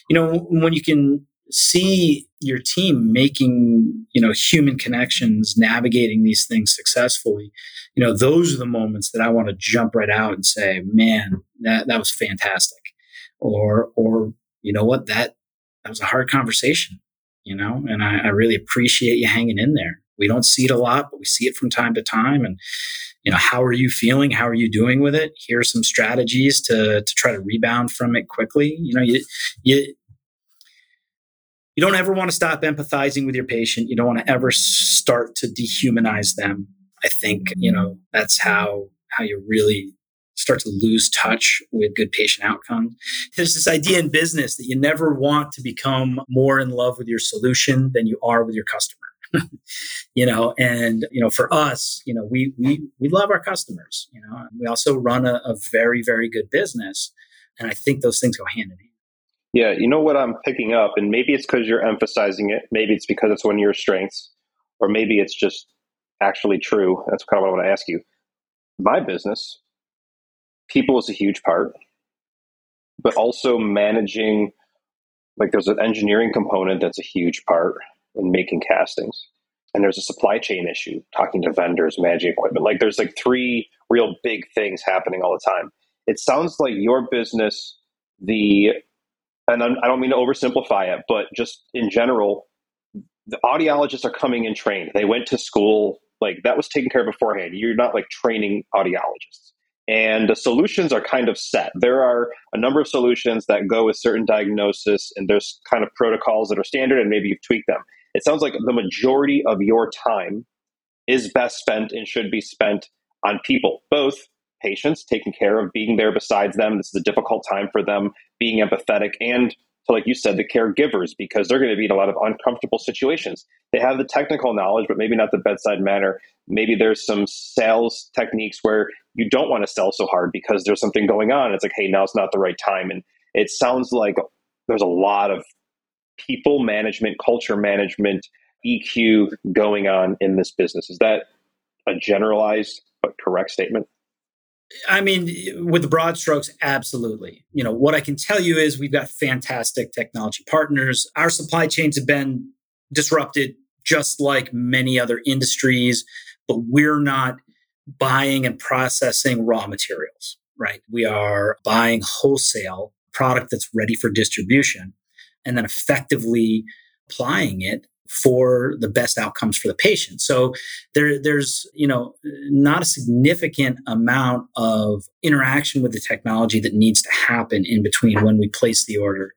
you know when you can see your team making you know human connections navigating these things successfully you know those are the moments that i want to jump right out and say man that that was fantastic. Or or you know what that that was a hard conversation you know, and I, I really appreciate you hanging in there. We don't see it a lot, but we see it from time to time. And, you know, how are you feeling? How are you doing with it? Here are some strategies to, to try to rebound from it quickly. You know, you, you, you don't ever want to stop empathizing with your patient. You don't want to ever start to dehumanize them. I think, you mm-hmm. know, that's how, how you really start to lose touch with good patient outcomes. There's this idea in business that you never want to become more in love with your solution than you are with your customer. you know, and you know, for us, you know, we we we love our customers. You know, we also run a, a very very good business, and I think those things go hand in hand. Yeah, you know what I'm picking up, and maybe it's because you're emphasizing it. Maybe it's because it's one of your strengths, or maybe it's just actually true. That's kind of what I want to ask you. My business, people is a huge part, but also managing like there's an engineering component that's a huge part in making castings. And there's a supply chain issue, talking to vendors, managing equipment. Like there's like three real big things happening all the time. It sounds like your business, the and I'm, I do not mean to oversimplify it, but just in general, the audiologists are coming in trained. They went to school, like that was taken care of beforehand. You're not like training audiologists and the solutions are kind of set. There are a number of solutions that go with certain diagnosis, and there's kind of protocols that are standard, and maybe you've tweaked them. It sounds like the majority of your time is best spent and should be spent on people, both patients, taking care of being there besides them. This is a difficult time for them, being empathetic, and to, like you said, the caregivers, because they're going to be in a lot of uncomfortable situations. They have the technical knowledge, but maybe not the bedside manner. Maybe there's some sales techniques where you don't want to sell so hard because there's something going on. It's like, hey, now's not the right time. And it sounds like there's a lot of people management, culture management, EQ going on in this business? Is that a generalized but correct statement? I mean, with the broad strokes, absolutely. You know, what I can tell you is we've got fantastic technology partners. Our supply chains have been disrupted just like many other industries, but we're not buying and processing raw materials, right? We are buying wholesale product that's ready for distribution and then effectively applying it for the best outcomes for the patient. So there, there's, you know, not a significant amount of interaction with the technology that needs to happen in between when we place the order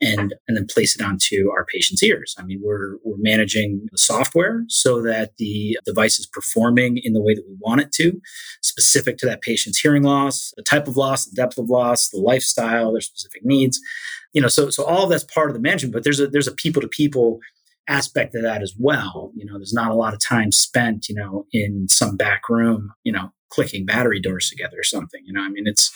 and and then place it onto our patient's ears. I mean, we're we're managing the software so that the device is performing in the way that we want it to, specific to that patient's hearing loss, the type of loss, the depth of loss, the lifestyle, their specific needs. You know, so so all of that's part of the management, but there's a there's a people to people aspect of that as well. You know, there's not a lot of time spent, you know, in some back room, you know, clicking battery doors together or something. You know, I mean, it's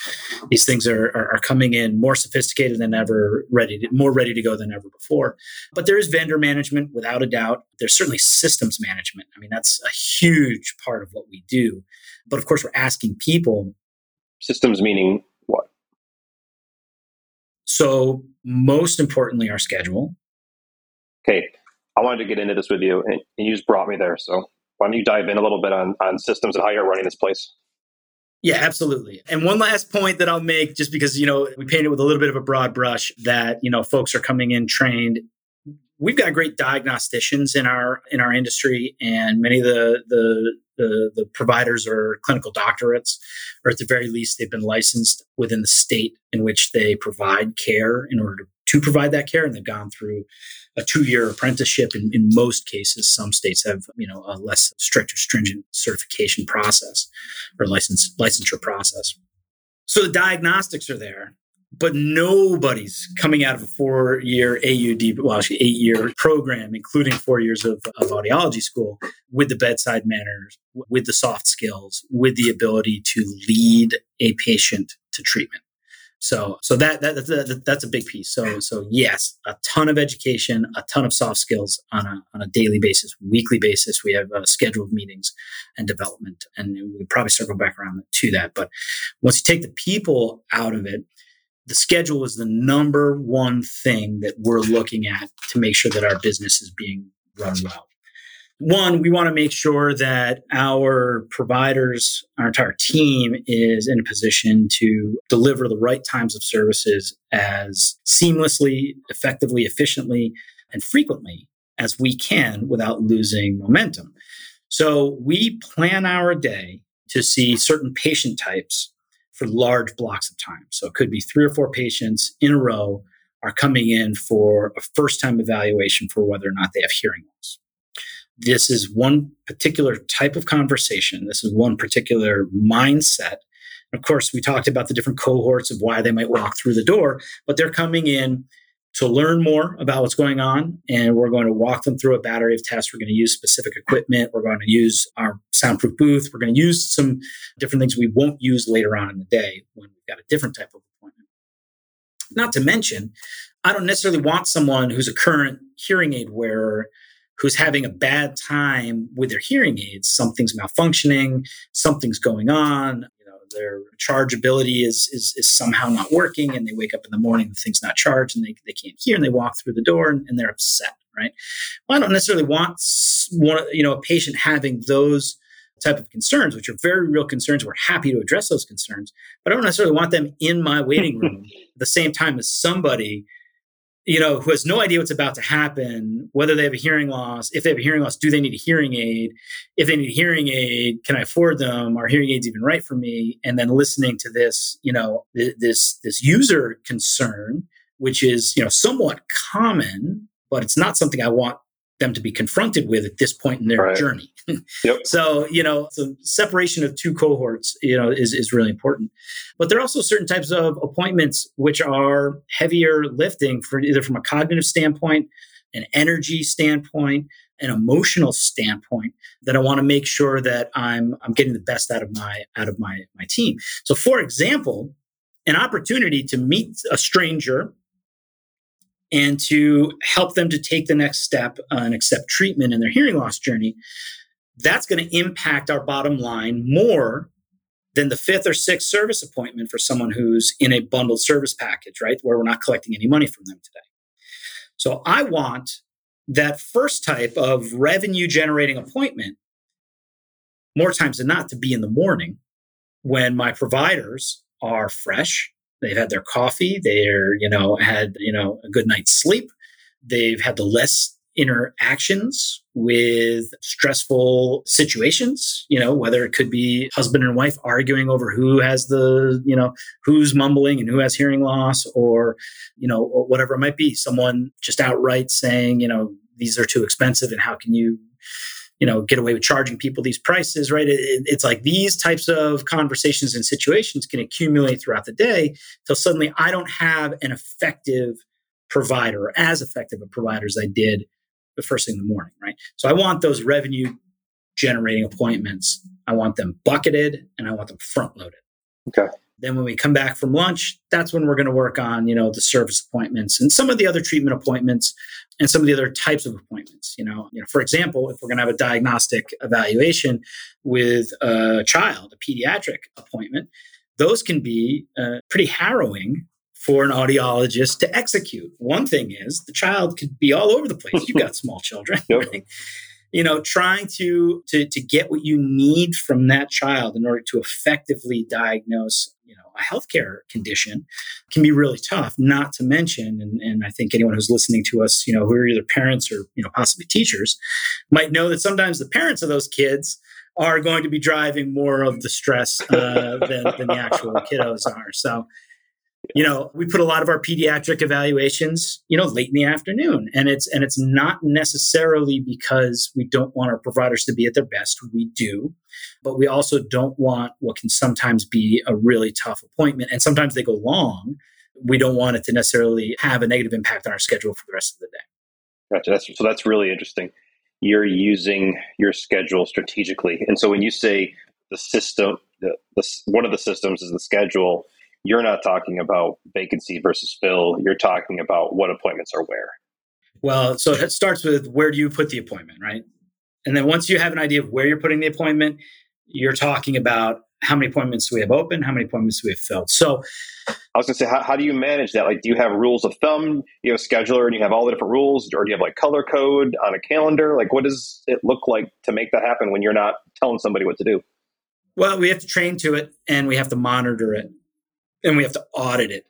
these things are, are, are coming in more sophisticated than ever, ready to, more ready to go than ever before. But there is vendor management without a doubt. There's certainly systems management. I mean, that's a huge part of what we do. But of course, we're asking people. Systems meaning what? So most importantly, our schedule. Okay. I wanted to get into this with you, and you just brought me there. So why don't you dive in a little bit on, on systems and how you're running this place? Yeah, absolutely. And one last point that I'll make, just because, you know, we painted with a little bit of a broad brush that, you know, folks are coming in trained. We've got great diagnosticians in our in our industry, and many of the the the, the providers are clinical doctorates, or at the very least, they've been licensed within the state in which they provide care in order to, to provide that care, and they've gone through a two-year apprenticeship. In, in most cases some states have you know a less strict or stringent certification process or license licensure process. So the diagnostics are there but nobody's coming out of a four-year AUD, well, actually eight-year program, including four years of, of audiology school, with the bedside manners, with the soft skills, with the ability to lead a patient to treatment. So, so that, that, that, that's a big piece. So, so yes, a ton of education, a ton of soft skills on a, on a daily basis, weekly basis. We have uh, scheduled meetings and development, and we probably circle back around to that. But once you take the people out of it, the schedule is the number one thing that we're looking at to make sure that our business is being run well one, we want to make sure that our providers, our entire team is in a position to deliver the right times of services as seamlessly, effectively, efficiently, and frequently as we can without losing momentum. So we plan our day to see certain patient types for large blocks of time. So it could be three or four patients in a row are coming in for a first time evaluation for whether or not they have hearing loss this is one particular type of conversation. This is one particular mindset. Of course, we talked about the different cohorts of why they might walk through the door, but they're coming in to learn more about what's going on. And we're going to walk them through a battery of tests. We're going to use specific equipment. We're going to use our soundproof booth. We're going to use some different things we won't use later on in the day when we've got a different type of appointment. Not to mention, I don't necessarily want someone who's a current hearing aid wearer who's having a bad time with their hearing aids. Something's malfunctioning, something's going on. Their chargeability is, is, is somehow not working, and they wake up in the morning, the thing's not charged, and they, they can't hear, and they walk through the door and, and they're upset, right? Well, I don't necessarily want one, you know, a patient having those type of concerns, which are very real concerns. We're happy to address those concerns, but I don't necessarily want them in my waiting room at the same time as somebody you know, who has no idea what's about to happen, whether they have a hearing loss, if they have a hearing loss, do they need a hearing aid? If they need a hearing aid, can I afford them? Are hearing aids even right for me? And then listening to this, you know, th- this this user concern, which is, you know, somewhat common, but it's not something I want them to be confronted with at this point in their right. journey. yep. So, you know, the separation of two cohorts, you know, is, is really important. But there are also certain types of appointments which are heavier lifting for either from a cognitive standpoint, an energy standpoint, an emotional standpoint that I want to make sure that I'm I'm getting the best out of my out of my my team. So for example, an opportunity to meet a stranger and to help them to take the next step and accept treatment in their hearing loss journey, that's going to impact our bottom line more than the fifth or sixth service appointment for someone who's in a bundled service package, right? Where we're not collecting any money from them today. So I want that first type of revenue generating appointment more times than not to be in the morning when my providers are fresh they've had their coffee they're you know had you know a good night's sleep. They've had the less interactions with stressful situations you know whether it could be husband and wife arguing over who has the you know who's mumbling and who has hearing loss or you know whatever it might be. Someone just outright saying you know these are too expensive and how can you you know get away with charging people these prices right? It, it's like these types of conversations and situations can accumulate throughout the day till suddenly i don't have an effective provider or as effective a provider as i did the first thing in the morning right? So i want those revenue generating appointments i want them bucketed and i want them front loaded. Okay then when we come back from lunch, that's when we're going to work on, you know, the service appointments and some of the other treatment appointments and some of the other types of appointments. You know, you know, for example, if we're going to have a diagnostic evaluation with a child, a pediatric appointment, those can be uh, pretty harrowing for an audiologist to execute. One thing is the child could be all over the place. You've got small children. Yep. Right? you know trying to, to to get what you need from that child in order to effectively diagnose you know a healthcare condition can be really tough not to mention and, and i think anyone who's listening to us you know who are either parents or you know possibly teachers might know that sometimes the parents of those kids are going to be driving more of the stress uh, than, than the actual kiddos are. So you know we put a lot of our pediatric evaluations you know late in the afternoon. And it's and it's not necessarily because we don't want our providers to be at their best. We do. But we also don't want what can sometimes be a really tough appointment. And sometimes they go long. We don't want it to necessarily have a negative impact on our schedule for the rest of the day. Gotcha. That's, so that's really interesting. You're using your schedule strategically. And so when you say the system the, the one of the systems is the schedule you're not talking about vacancy versus fill. You're talking about what appointments are where. Well, so it starts with where do you put the appointment, right? And then once you have an idea of where you're putting the appointment, you're talking about how many appointments we have open, how many appointments do we have filled. So I was going to say, how, how do you manage that? Like, do you have rules of thumb? You have a scheduler and you have all the different rules, or do you have like color code on a calendar? Like, what does it look like to make that happen when you're not telling somebody what to do? Well, we have to train to it and we have to monitor it and we have to audit it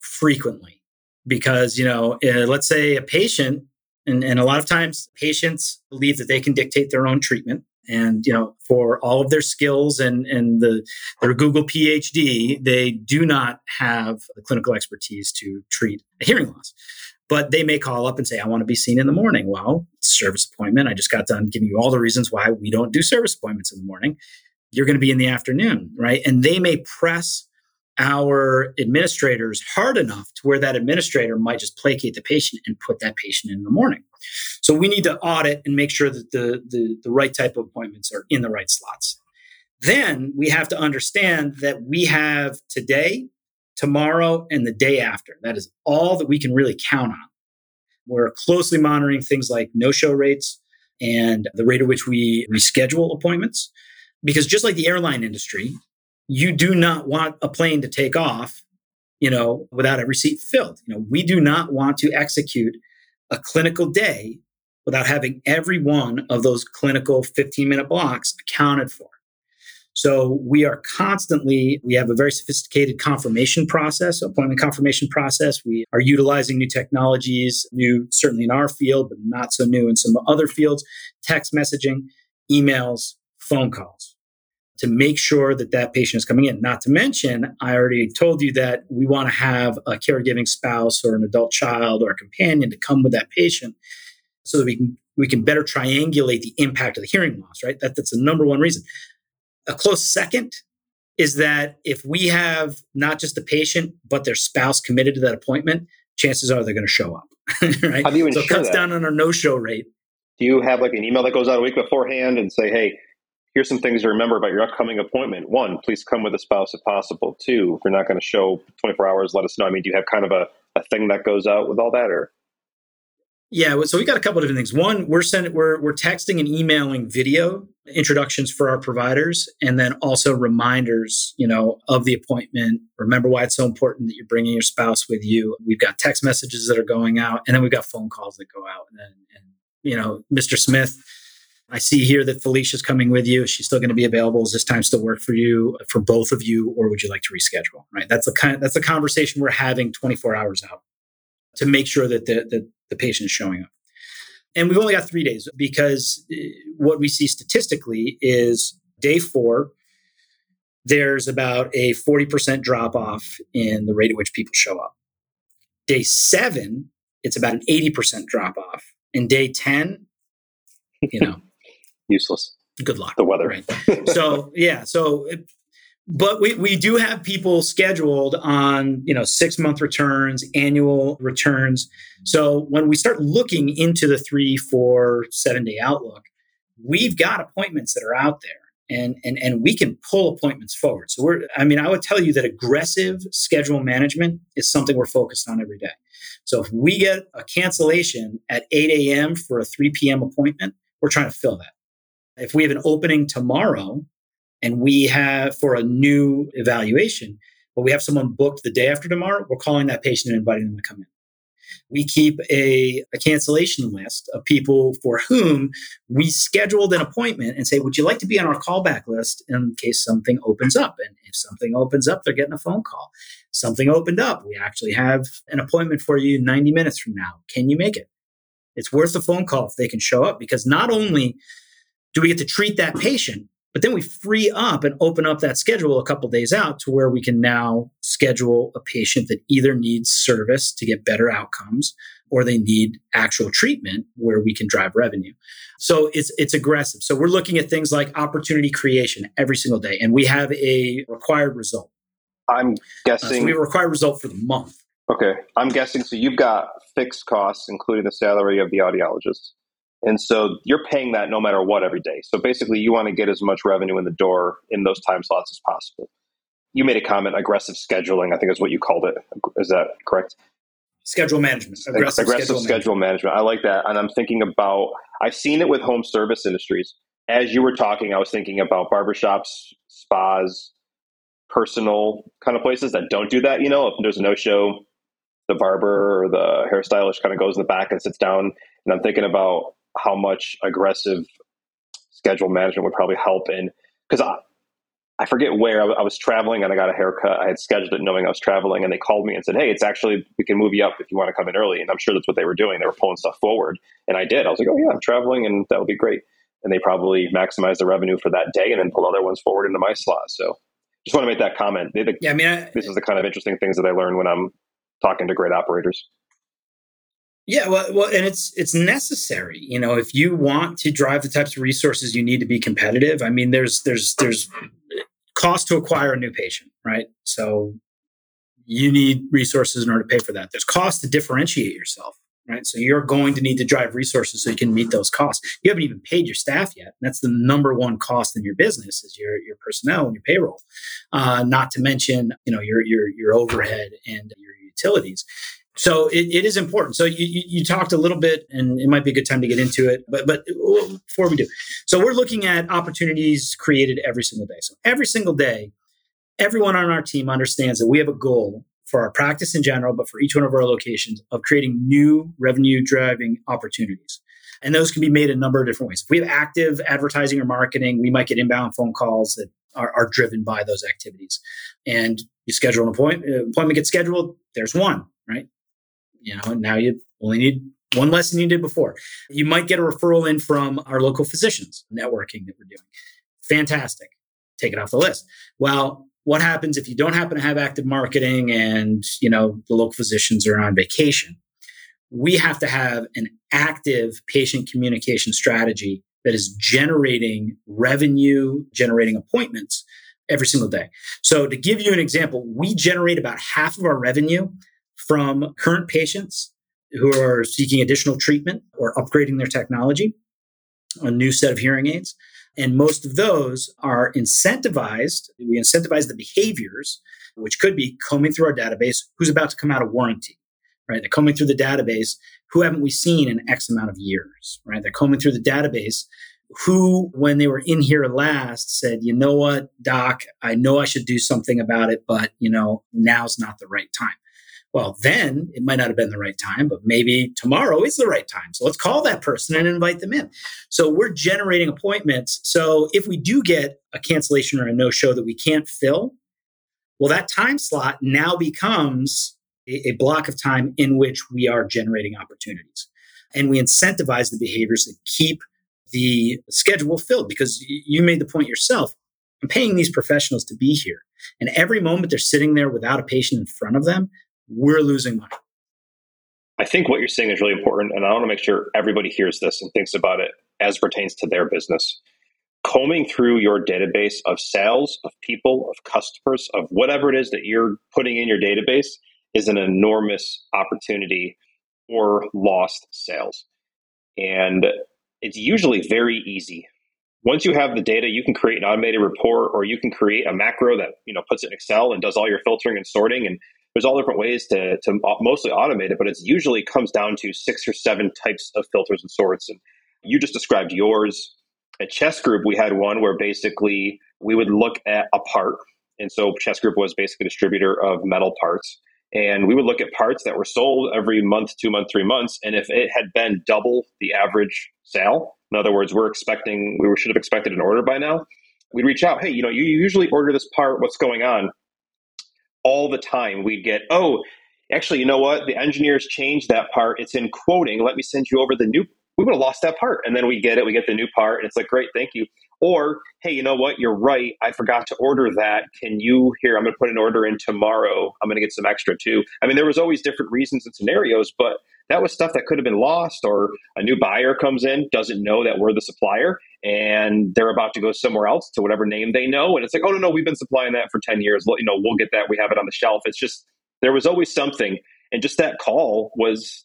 frequently because you know uh, let's say a patient and, and a lot of times patients believe that they can dictate their own treatment and you know for all of their skills and and the their google phd they do not have the clinical expertise to treat a hearing loss. But they may call up and say i want to be seen in the morning. Well service appointment i just got done giving you all the reasons why we don't do service appointments in the morning. You're going to be in the afternoon right? And they may press our administrators hard enough to where that administrator might just placate the patient and put that patient in the morning. So we need to audit and make sure that the, the, the right type of appointments are in the right slots. Then we have to understand that we have today, tomorrow, and the day after. That is all that we can really count on. We're closely monitoring things like no show rates and the rate at which we reschedule appointments. Because just like the airline industry, you do not want a plane to take off, you know, without every seat filled. You know, we do not want to execute a clinical day without having every one of those clinical 15 minute blocks accounted for. So we are constantly, we have a very sophisticated confirmation process, appointment confirmation process. We are utilizing new technologies, new certainly in our field, but not so new in some other fields, text messaging, emails, phone calls to make sure that that patient is coming in. Not to mention, I already told you that we want to have a caregiving spouse or an adult child or a companion to come with that patient so that we can we can better triangulate the impact of the hearing loss, right? That, that's the number one reason. A close second is that if we have not just the patient, but their spouse committed to that appointment, chances are they're going to show up. right? How do you so it cuts that? down on our no-show rate. Do you have like an email that goes out a week beforehand and say, hey, here's some things to remember about your upcoming appointment. One, please come with a spouse if possible. Two, if you're not going to show 24 hours, let us know. I mean, do you have kind of a, a thing that goes out with all that, or yeah, so we got a couple of different things. One, we're sending we're we're texting and emailing video introductions for our providers and then also reminders, you know, of the appointment. Remember why it's so important that you're bringing your spouse with you. We've got text messages that are going out and then we've got phone calls that go out and, then and you know, Mr. Smith, I see here that Felicia's coming with you. Is she still going to be available? Is this time still work for you, for both of you, or would you like to reschedule? Right. That's the kind. That's the conversation we're having 24 hours out to make sure that the, the the patient is showing up. And we've only got three days because uh, what we see statistically is day four, there's about a 40% drop off in the rate at which people show up. Day seven, it's about an 80% drop off. And day 10, you know, useless. Good luck. The weather. Right. so, yeah. So, it, but we, we do have people scheduled on you know six month returns annual returns so when we start looking into the three four seven day outlook we've got appointments that are out there and and and we can pull appointments forward so we're i mean i would tell you that aggressive schedule management is something we're focused on every day so if we get a cancellation at 8 a.m for a 3 p.m appointment we're trying to fill that if we have an opening tomorrow and we have for a new evaluation, but we have someone booked the day after tomorrow, we're calling that patient and inviting them to come in. We keep a, a cancellation list of people for whom we scheduled an appointment and say, Would you like to be on our callback list in case something opens up? And if something opens up, they're getting a phone call. Something opened up. We actually have an appointment for you 90 minutes from now. Can you make it? It's worth a phone call if they can show up because not only do we get to treat that patient, but then we free up and open up that schedule a couple days out to where we can now schedule a patient that either needs service to get better outcomes or they need actual treatment where we can drive revenue. So it's it's aggressive. So we're looking at things like opportunity creation every single day and we have a required result. I'm guessing uh, so we have a required result for the month. Okay. I'm guessing so you've got fixed costs including the salary of the audiologist. And so you're paying that no matter what every day. So basically, you want to get as much revenue in the door in those time slots as possible. You made a comment, aggressive scheduling, I think is what you called it. Is that correct? Schedule management. Aggressive, aggressive schedule, schedule management. management. I like that. And I'm thinking about, I've seen it with home service industries. As you were talking, I was thinking about barbershops, spas, personal kind of places that don't do that. You know, if there's a no show, the barber or the hairstylist kind of goes in the back and sits down. And I'm thinking about how much aggressive schedule management would probably help in because I, I forget where I, was traveling and I got a haircut. I had scheduled it knowing I was traveling, and they called me and said, "Hey, it's actually we can move you up if you want to come in early." And I'm sure that's what they were doing. They were pulling stuff forward, and I did. I was like, "Oh yeah, I'm traveling, and that would be great." And they probably maximized the revenue for that day and then pulled other ones forward into my slot. So, just want to make that comment. They, yeah, I mean, I, this is the kind of interesting things that I learn when I'm talking to great operators. Yeah, well, well, and it's it's necessary. You know, if you want to drive the types of resources you need to be competitive, I mean, there's there's there's cost to acquire a new patient, right? So you need resources in order to pay for that. There's cost to differentiate yourself, right? So you're going to need to drive resources so you can meet those costs. You haven't even paid your staff yet. That's the number one cost in your business is your your personnel and your payroll. Uh, not to mention, you know, your your your overhead and your utilities. So it, it is important. So you, you, talked a little bit, and it might be a good time to get into it. But but before we do, so we're looking at opportunities created every single day. So every single day, everyone on our team understands that we have a goal for our practice in general, but for each one of our locations of creating new revenue driving opportunities. And those can be made a number of different ways. If we have active advertising or marketing, we might get inbound phone calls that are, are driven by those activities. And you schedule an appointment, uh, appointment gets scheduled, there's one, right? You know, now you only need one less than you did before. You might get a referral in from our local physicians networking that we're doing. Fantastic. Take it off the list. Well, what happens if you don't happen to have active marketing and, you know, the local physicians are on vacation? We have to have an active patient communication strategy that is generating revenue, generating appointments every single day. So to give you an example, we generate about half of our revenue from current patients who are seeking additional treatment or upgrading their technology, a new set of hearing aids. And most of those are incentivized. We incentivize the behaviors, which could be combing through our database who's about to come out of warranty. right? They're combing through the database. Who haven't we seen in X amount of years, right? They're combing through the database. Who, when they were in here last, said, you know what, doc, I know I should do something about it, but, you know, now's not the right time. Well, then it might not have been the right time, but maybe tomorrow is the right time. So let's call that person and invite them in. So we're generating appointments. So if we do get a cancellation or a no show that we can't fill, well, that time slot now becomes a, a block of time in which we are generating opportunities. And we incentivize the behaviors that keep the schedule filled because you made the point yourself. I'm paying these professionals to be here. And every moment they're sitting there without a patient in front of them, we're losing money. I think what you're saying is really important, and I want to make sure everybody hears this and thinks about it as pertains to their business. Combing through your database of sales, of people, of customers, of whatever it is that you're putting in your database is an enormous opportunity for lost sales. And it's usually very easy. Once you have the data, you can create an automated report or you can create a macro that, you know, puts it in Excel and does all your filtering and sorting and there's all different ways to, to mostly automate it, but it usually comes down to six or seven types of filters and sorts. And you just described yours. At Chess Group, we had one where basically we would look at a part. And so Chess Group was basically a distributor of metal parts. And we would look at parts that were sold every month, two months, three months. And if it had been double the average sale, in other words, we're expecting, we should have expected an order by now, we'd reach out, hey, you know, you usually order this part, what's going on? All the time we'd get, oh, actually, you know what? The engineers changed that part. It's in quoting. Let me send you over the new. We would have lost that part. And then we get it. We get the new part. And it's like, great, thank you. Or, hey, you know what? You're right. I forgot to order that. Can you here? I'm going to put an order in tomorrow. I'm going to get some extra too. I mean, there was always different reasons and scenarios, but that was stuff that could have been lost or a new buyer comes in doesn't know that we're the supplier and they're about to go somewhere else to whatever name they know and it's like oh no no we've been supplying that for 10 years. You know we'll get that. We have it on the shelf. It's just there was always something and just that call was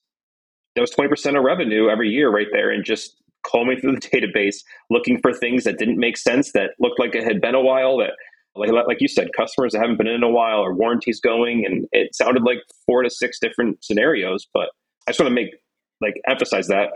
that was 20% of revenue every year right there and just combing through the database looking for things that didn't make sense that looked like it had been a while that like, like you said customers that haven't been in a while or warranties going and it sounded like four to six different scenarios but I just want to make like emphasize that.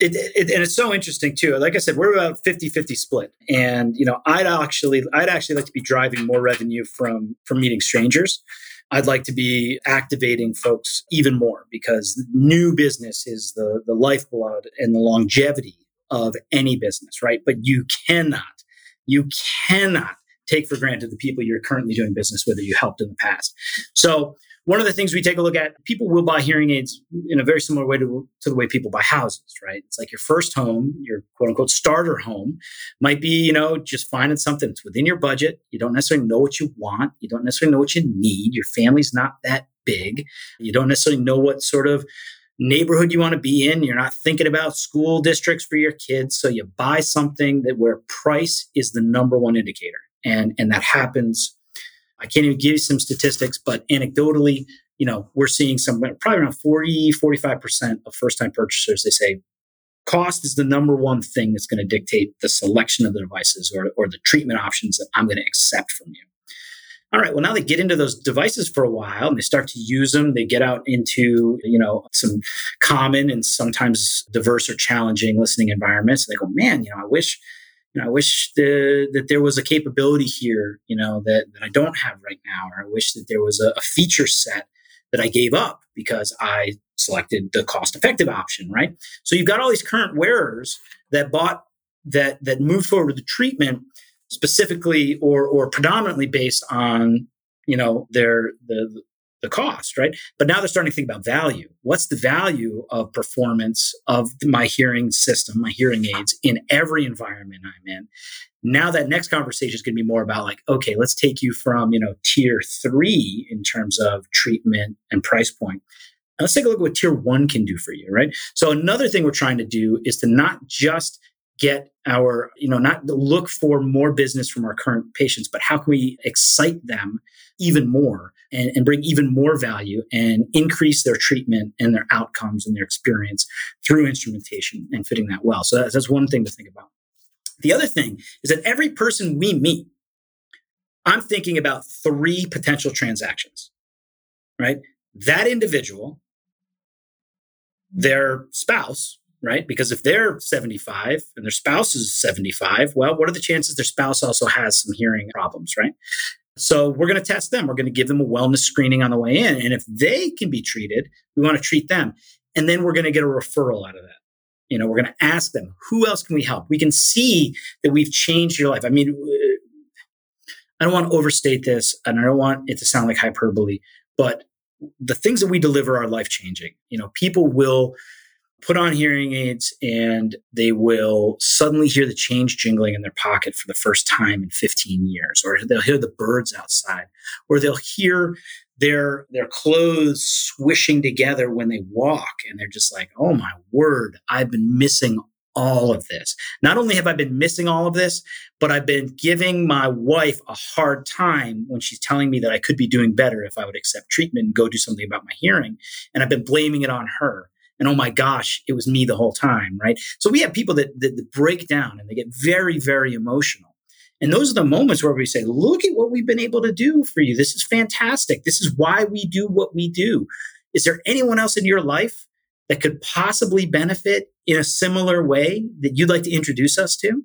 It, it, and it's so interesting too. Like I said, we're about 50-50 split. And you know, I'd actually I'd actually like to be driving more revenue from from meeting strangers. I'd like to be activating folks even more because new business is the the lifeblood and the longevity of any business, right? But you cannot, you cannot take for granted the people you're currently doing business with or you helped in the past. So one of the things we take a look at, people will buy hearing aids in a very similar way to, to the way people buy houses, right? It's like your first home, your quote unquote starter home might be, you know, just finding something that's within your budget. You don't necessarily know what you want. You don't necessarily know what you need. Your family's not that big. You don't necessarily know what sort of neighborhood you want to be in. You're not thinking about school districts for your kids. So you buy something that where price is the number one indicator. And, and that happens I can't even give you some statistics, but anecdotally, you know, we're seeing some probably around 40, 45% of first time purchasers, they say cost is the number one thing that's going to dictate the selection of the devices or, or the treatment options that I'm going to accept from you. All right, well, now they get into those devices for a while and they start to use them. They get out into, you know, some common and sometimes diverse or challenging listening environments. And they go, man, you know, I wish I wish the, that there was a capability here, you know, that, that I don't have right now, or I wish that there was a, a feature set that I gave up because I selected the cost effective option, right? So you've got all these current wearers that bought that that moved forward with the treatment specifically or or predominantly based on you know their the the cost, right? But now they're starting to think about value. What's the value of performance of my hearing system, my hearing aids in every environment I'm in? Now that next conversation is going to be more about like, okay, let's take you from, you know, tier three in terms of treatment and price point. Let's take a look at what tier one can do for you, right? So another thing we're trying to do is to not just get our, you know, not look for more business from our current patients, but how can we excite them even more and, and bring even more value and increase their treatment and their outcomes and their experience through instrumentation and fitting that well. So that's, that's one thing to think about. The other thing is that every person we meet, I'm thinking about three potential transactions, right? That individual their spouse, right? Because if they're 75 and their spouse is 75, well, what are the chances their spouse also has some hearing problems, right? So we're going to test them. We're going to give them a wellness screening on the way in. And if they can be treated, we want to treat them. And then we're going to get a referral out of that. You know, we're going to ask them, who else can we help? We can see that we've changed your life. I mean, uh, I don't want to overstate this and I don't want it to sound like hyperbole, but the things that we deliver are life changing. You know, people will put on hearing aids and they will suddenly hear the change jingling in their pocket for the first time in 15 years, or they'll hear the birds outside, or they'll hear their their clothes swishing together when they walk and they're just like oh my word i've been missing all of this. Not only have i been missing all of this but i've been giving my wife a hard time when she's telling me that i could be doing better if i would accept treatment and go do something about my hearing and i've been blaming it on her and oh my gosh, it was me the whole time, right? So we have people that, that, that break down and they get very, very emotional. And those are the moments where we say, look at what we've been able to do for you. This is fantastic. This is why we do what we do. Is there anyone else in your life that could possibly benefit in a similar way that you'd like to introduce us to?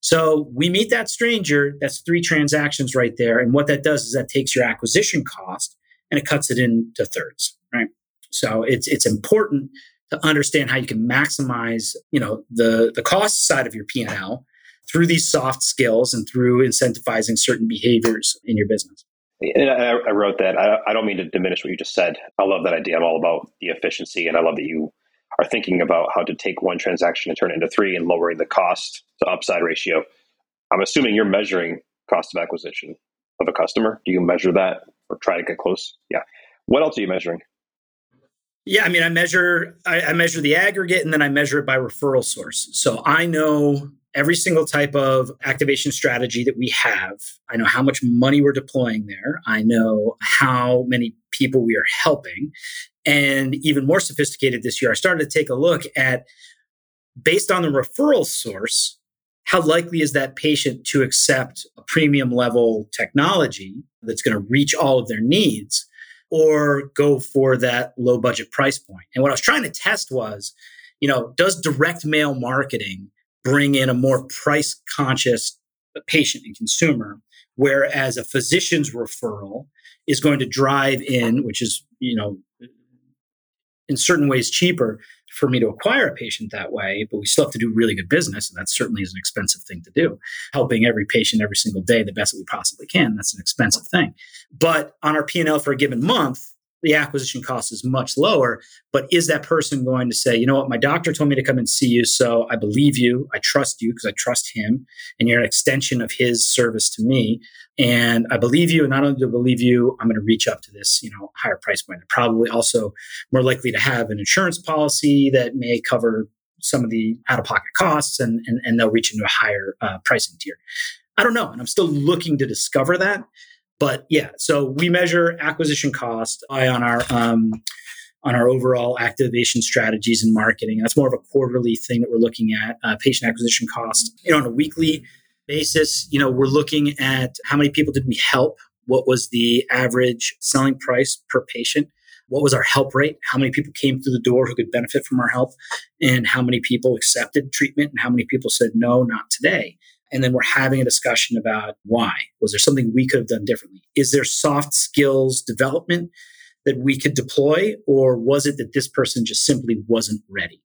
So we meet that stranger. That's three transactions right there. And what that does is that takes your acquisition cost and it cuts it into thirds, right? So it's it's important to understand how you can maximize, you know, the the cost side of your P&L through these soft skills and through incentivizing certain behaviors in your business. And I, I wrote that. I, I, don't mean to diminish what you just said. I love that idea. I'm all about the efficiency, and I love that you are thinking about how to take one transaction and turn it into three and lowering the cost to upside ratio. I'm assuming you're measuring cost of acquisition of a customer. Do you measure that or try to get close? Yeah. What else are you measuring? Yeah, I mean, I measure I, I, measure the aggregate and then I measure it by referral source. So I know every single type of activation strategy that we have. I know how much money we're deploying there. I know how many people we are helping. And even more sophisticated this year, I started to take a look at based on the referral source, how likely is that patient to accept a premium level technology that's going to reach all of their needs? Or go for that low budget price point. And what I was trying to test was, you know, does direct mail marketing bring in a more price conscious patient and consumer, whereas a physician's referral is going to drive in, which is, you know, in certain ways cheaper for me to acquire a patient that way, but we still have to do really good business. And that certainly is an expensive thing to do. Helping every patient every single day the best that we possibly can, that's an expensive thing. But on our P&L for a given month, the acquisition cost is much lower. But is that person going to say, you know what, my doctor told me to come and see you, so I believe you, I trust you because I trust him, and you're an extension of his service to me, and I believe you. And not only do I believe you, I'm going to reach up to this, you know, higher price point. They're probably also more likely to have an insurance policy that may cover some of the out-of-pocket costs, and and, and they'll reach into a higher uh, pricing tier. I don't know, and I'm still looking to discover that. But yeah, so we measure acquisition cost on our um, on our overall activation strategies and marketing. That's more of a quarterly thing that we're looking at. Uh, patient acquisition cost, you know, on a weekly basis, you know, we're looking at how many people did we help? What was the average selling price per patient? What was our help rate? How many people came through the door who could benefit from our help? And how many people accepted treatment? And how many people said, no, not today? And then we're having a discussion about why. Was there something we could have done differently? Is there soft skills development that we could deploy? Or was it that this person just simply wasn't ready?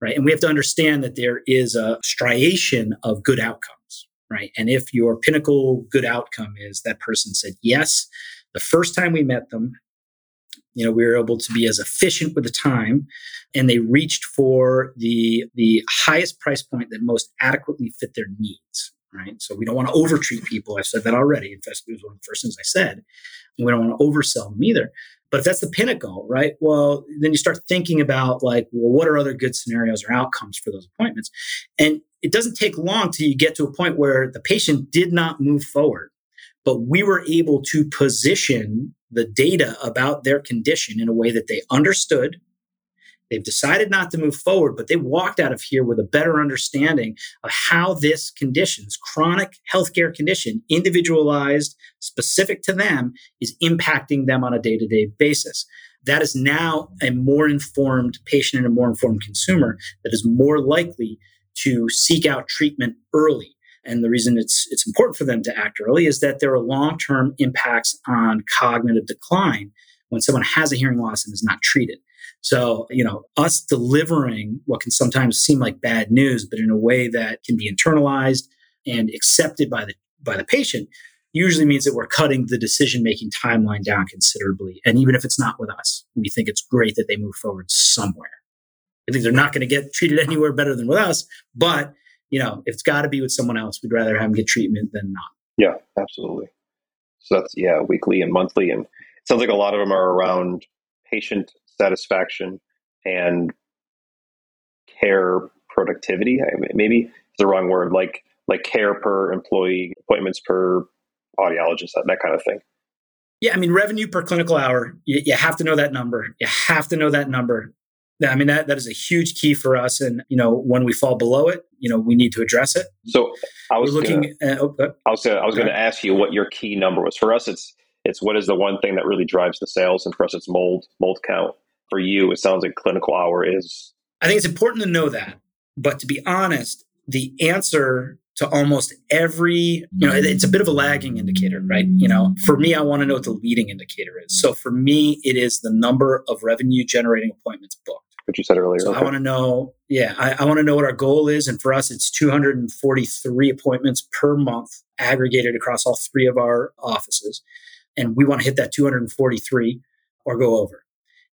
Right. And we have to understand that there is a striation of good outcomes. Right. And if your pinnacle good outcome is that person said yes the first time we met them, you know, we were able to be as efficient with the time and they reached for the the highest price point that most adequately fit their needs right? So we don't want to overtreat people. I've said that already. In fact it was one of the first things i said. We don't want to oversell them either. But if that's the pinnacle right well then you start thinking about like well what are other good scenarios or outcomes for those appointments? And it doesn't take long till you get to a point where the patient did not move forward but we were able to position the data about their condition in a way that they understood They've decided not to move forward, but they walked out of here with a better understanding of how this condition, this chronic healthcare condition, individualized, specific to them, is impacting them on a day to day basis. that is now a more informed patient and a more informed consumer that is more likely to seek out treatment early. And the reason it's it's important for them to act early is that there are long-term impacts on cognitive decline when someone has a hearing loss and is not treated. So, you know, us delivering what can sometimes seem like bad news, but in a way that can be internalized and accepted by the by the patient usually means that we're cutting the decision making timeline down considerably. And even if it's not with us, we think it's great that they move forward somewhere. I think they're not going to get treated anywhere better than with us, but you know, if it's got to be with someone else, we'd rather have them get treatment than not. Yeah, absolutely. So that's yeah, weekly and monthly, and it sounds like a lot of them are around patient satisfaction and care productivity. I mean, maybe it's the wrong word, like like care per employee, appointments per audiologist, that, that kind of thing. Yeah, I mean, revenue per clinical hour, you, you have to know that number. You have to know that number. I mean, that, that is a huge key for us. And, you know, when we fall below it, you know, we need to address it. So I was We're looking gonna, oh, I was, I was going to ask you what your key number was. For us, it's, it's what is the one thing that really drives the sales. And for us, it's mold, mold count. For you, it sounds like clinical hour is. I think it's important to know that. But to be honest, the answer to almost every, you know, it's a bit of a lagging indicator, right? You know, for me, I want to know what the leading indicator is. So for me, it is the number of revenue generating appointments booked. What you said earlier. So okay. I want to know, yeah, I, I want to know what our goal is. And for us, it's 243 appointments per month aggregated across all three of our offices. And we want to hit that 243 or go over.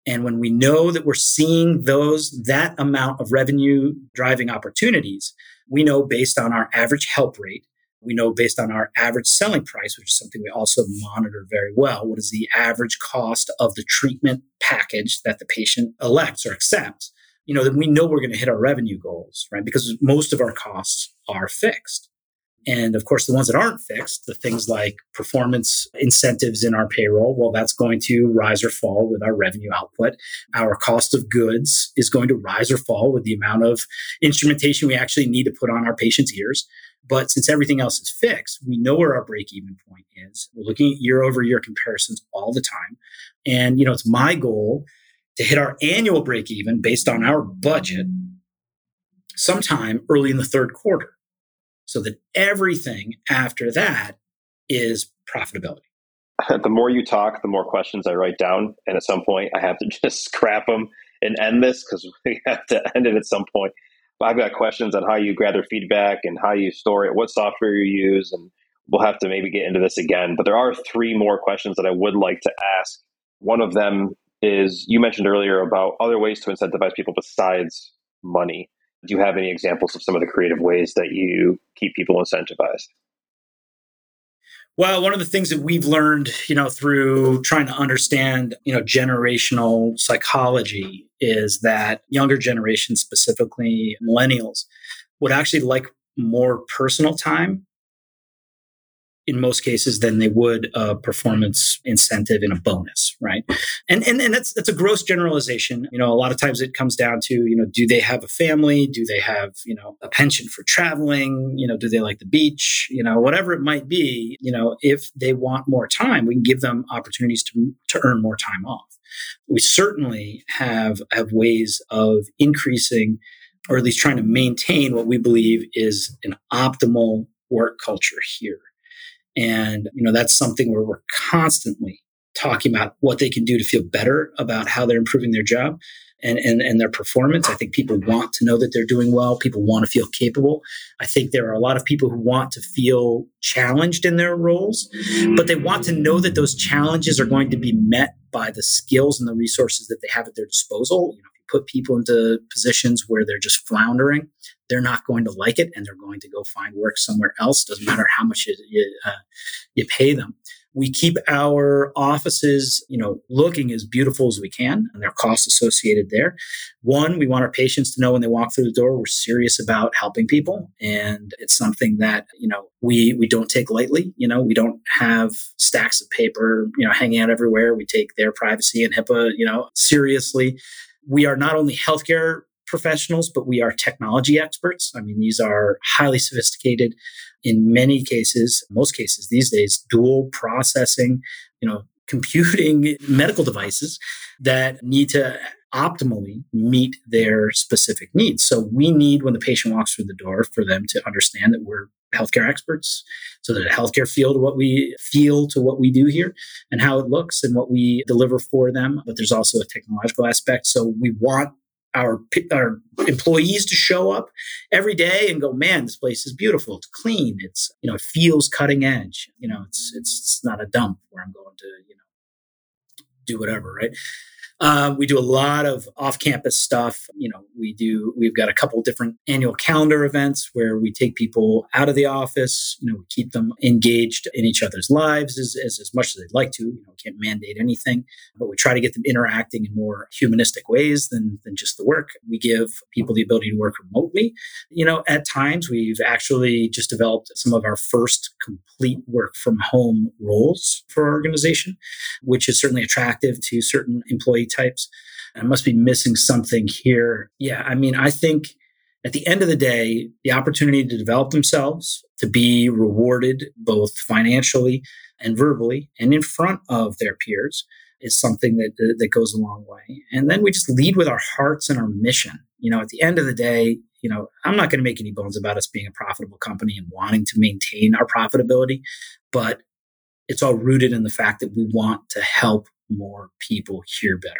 And when we know that we're seeing those, that amount of revenue driving opportunities, we know based on our average help rate, we know based on our average selling price, which is something we also monitor very well. What is the average cost of the treatment package that the patient elects or accepts? You know, then we know we're going to hit our revenue goals, right? Because most of our costs are fixed. And of course, the ones that aren't fixed, the things like performance incentives in our payroll, well, that's going to rise or fall with our revenue output. Our cost of goods is going to rise or fall with the amount of instrumentation we actually need to put on our patients' ears. But since everything else is fixed, we know where our break even point is. We're looking at year over year comparisons all the time. And, you know, it's my goal to hit our annual break even based on our budget sometime early in the third quarter so that everything after that is profitability. The more you talk, the more questions I write down. And at some point, I have to just scrap them and end this because we have to end it at some point. But I've got questions on how you gather feedback and how you store it, what software you use, and we'll have to maybe get into this again. But there are three more questions that I would like to ask. One of them is you mentioned earlier about other ways to incentivize people besides money. Do you have any examples of some of the creative ways that you keep people incentivized? Well, one of the things that we've learned, you know, through trying to understand, you know, generational psychology is that younger generations, specifically millennials, would actually like more personal time in most cases than they would a performance incentive in a bonus, right? And, and and that's that's a gross generalization. You know, a lot of times it comes down to you know, do they have a family? Do they have you know a pension for traveling? You know, do they like the beach? You know, whatever it might be. You know, if they want more time, we can give them opportunities to to earn more time off. We certainly have have ways of increasing or at least trying to maintain what we believe is an optimal work culture here. And, you know, that's something where we're constantly talking about what they can do to feel better about how they're improving their job and, and, and their performance. I think people want to know that they're doing well. People want to feel capable. I think there are a lot of people who want to feel challenged in their roles, but they want to know that those challenges are going to be met by the skills and the resources that they have at their disposal. You know, put people into positions where they're just floundering, they're not going to like it and they're going to go find work somewhere else. Doesn't matter how much you, you, uh, you pay them. We keep our offices, you know, looking as beautiful as we can and there are costs associated there. One, we want our patients to know when they walk through the door, we're serious about helping people. And it's something that, you know, we, we don't take lightly. You know, we don't have stacks of paper, you know, hanging out everywhere. We take their privacy and HIPAA, you know, seriously we are not only healthcare professionals, but we are technology experts. I mean, these are highly sophisticated in many cases, most cases these days, dual processing, you know, computing medical devices that need to optimally meet their specific needs. So we need when the patient walks through the door for them to understand that we're healthcare experts so a healthcare field what we feel to what we do here and how it looks and what we deliver for them but there's also a technological aspect so we want our our employees to show up every day and go man this place is beautiful. It's clean. It's you know it feels cutting edge. You know it's it's, it's not a dump where i'm going to you know do whatever right uh, we do a lot of off-campus stuff. You know, we do. We've got a couple different annual calendar events where we take people out of the office. You know, we keep them engaged in each other's lives as, as, as much as they'd like to. You know, we can't mandate anything, but we try to get them interacting in more humanistic ways than than just the work. We give people the ability to work remotely. You know, at times we've actually just developed some of our first complete work from home roles for our organization, which is certainly attractive to certain employee types. I must be missing something here. Yeah, I mean, I think at the end of the day, the opportunity to develop themselves, to be rewarded both financially and verbally and in front of their peers is something that, that goes a long way. And then we just lead with our hearts and our mission. You know, at the end of the day, you know, I'm not going to make any bones about us being a profitable company and wanting to maintain our profitability, but it's all rooted in the fact that we want to help more people hear better.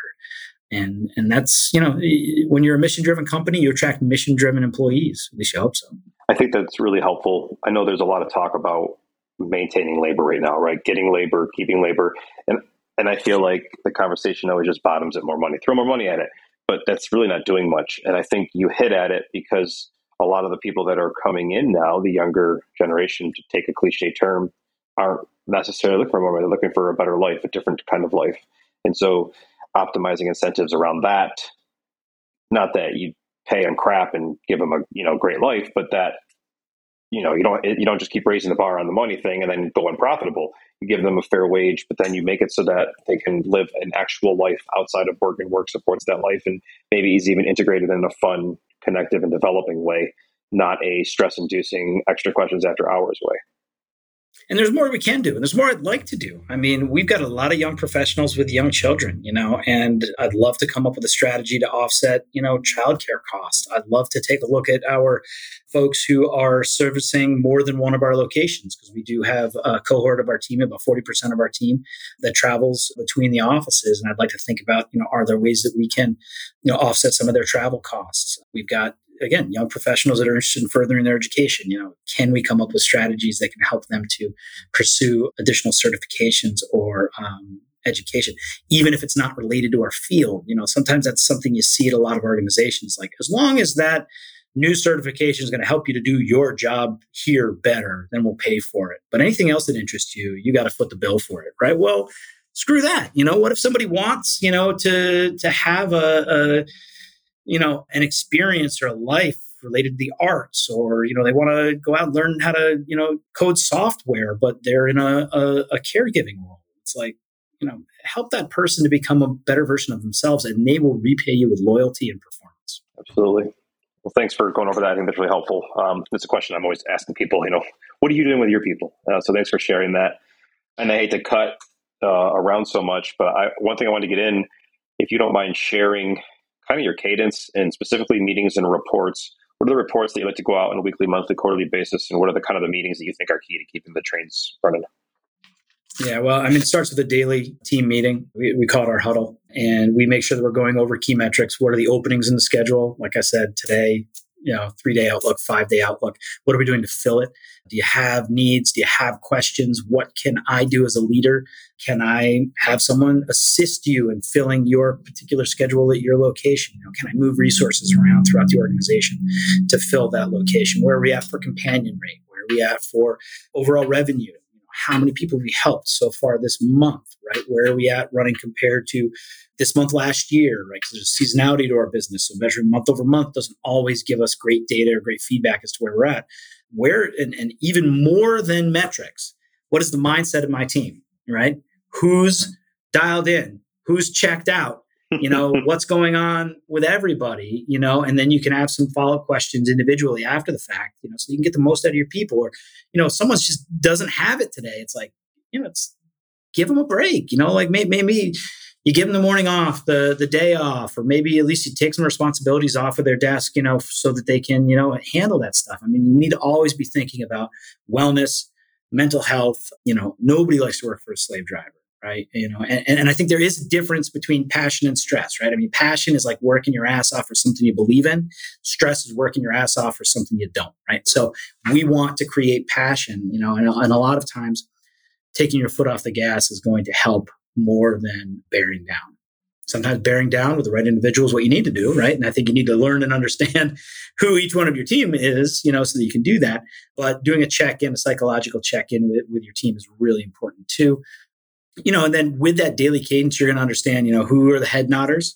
And and that's you know when you're a mission driven company, you attract mission driven employees. At least you hope so. I think that's really helpful. I know there's a lot of talk about maintaining labor right now, right? Getting labor, keeping labor, and and I feel like the conversation always just bottoms at more money. Throw more money at it, but that's really not doing much. And I think you hit at it because a lot of the people that are coming in now, the younger generation, to take a cliche term, aren't necessarily looking for more money. They're looking for a better life, a different kind of life. And so optimizing incentives around that, not that you pay them crap and give them a you know great life, but that you know you don't you don't just keep raising the bar on the money thing and then go unprofitable. You give them a fair wage, but then you make it so that they can live an actual life outside of work, and work supports that life, and maybe is even integrated in a fun, connective, and developing way, not a stress-inducing extra questions after hours way and there's more we can do and there's more i'd like to do. I mean we've got a lot of young professionals with young children you know and i'd love to come up with a strategy to offset you know childcare costs. I'd love to take a look at our folks who are servicing more than one of our locations because we do have a cohort of our team about 40% of our team that travels between the offices and i'd like to think about you know are there ways that we can you know offset some of their travel costs? We've got again, young professionals that are interested in furthering their education, you know, can we come up with strategies that can help them to pursue additional certifications or um, education, even if it's not related to our field? You know, sometimes that's something you see at a lot of organizations. Like, as long as that new certification is going to help you to do your job here better, then we'll pay for it. But anything else that interests you, you got to foot the bill for it, right? Well, screw that. You know, what if somebody wants, you know, to to have a, a you know, an experience or a life related to the arts or you know they want to go out and learn how to you know code software but they're in a, a, a, caregiving role. It's like you know help that person to become a better version of themselves and they will repay you with loyalty and performance. Absolutely. Well thanks for going over that. I think that's really helpful. Um, it's a question i'm always asking people you know what are you doing with your people? Uh, so thanks for sharing that. And i hate to cut uh, around so much but I, one thing i wanted to get in if you don't mind sharing kind of your cadence and specifically meetings and reports. What are the reports that you like to go out on a weekly, monthly, quarterly basis, and what are the kind of the meetings that you think are key to keeping the trains running? Yeah, well, I mean, it starts with a daily team meeting. We, we call it our huddle, and we make sure that we're going over key metrics. What are the openings in the schedule? Like I said today, you know, three day outlook, five day outlook. What are we doing to fill it? Do you have needs? Do you have questions? What can I do as a leader? Can I have someone assist you in filling your particular schedule at your location? You know, can I move resources around throughout the organization to fill that location? Where are we at for companion rate? Where are we at for overall revenue? How many people we helped so far this month, right? Where are we at running compared to this month last year, right? Because there's seasonality to our business. So measuring month over month doesn't always give us great data or great feedback as to where we're at. Where, and, and even more than metrics, what is the mindset of my team, right? Who's dialed in? Who's checked out? you know what's going on with everybody you know and then you can have some follow-up questions individually after the fact you know so you can get the most out of your people or you know someone just doesn't have it today it's like you know it's give them a break. You know, like maybe, maybe you give them the morning off, the the day off, or maybe at least you take some responsibilities off of their desk, you know, so that they can, you know, handle that stuff. I mean, you need to always be thinking about wellness, mental health. You know, nobody likes to work for a slave driver right? You know and, and i think there is a difference between passion and stress right? I mean passion is like working your ass off for something you believe in. Stress is working your ass off for something you don't right? So we want to create passion you know and, and a lot of times taking your foot off the gas is going to help more than bearing down. Sometimes bearing down with the right individual is what you need to do right? And i think you need to learn and understand who each one of your team is you know so that you can do that. But doing a check-in a psychological check-in with, with your team is really important too you know, and then with that daily cadence, you're going to understand, you know, who are the head nodders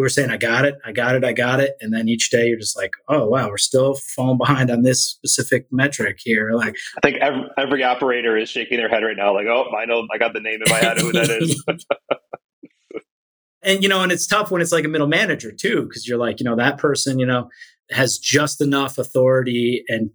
who are saying, I got it, I got it, I got it. And then each day you're just like, oh, wow, we're still falling behind on this specific metric here. Like, I think every, every operator is shaking their head right now, like, oh, I know, I got the name in my head who that is. and, you know, and it's tough when it's like a middle manager too, because you're like, you know, that person, you know, has just enough authority and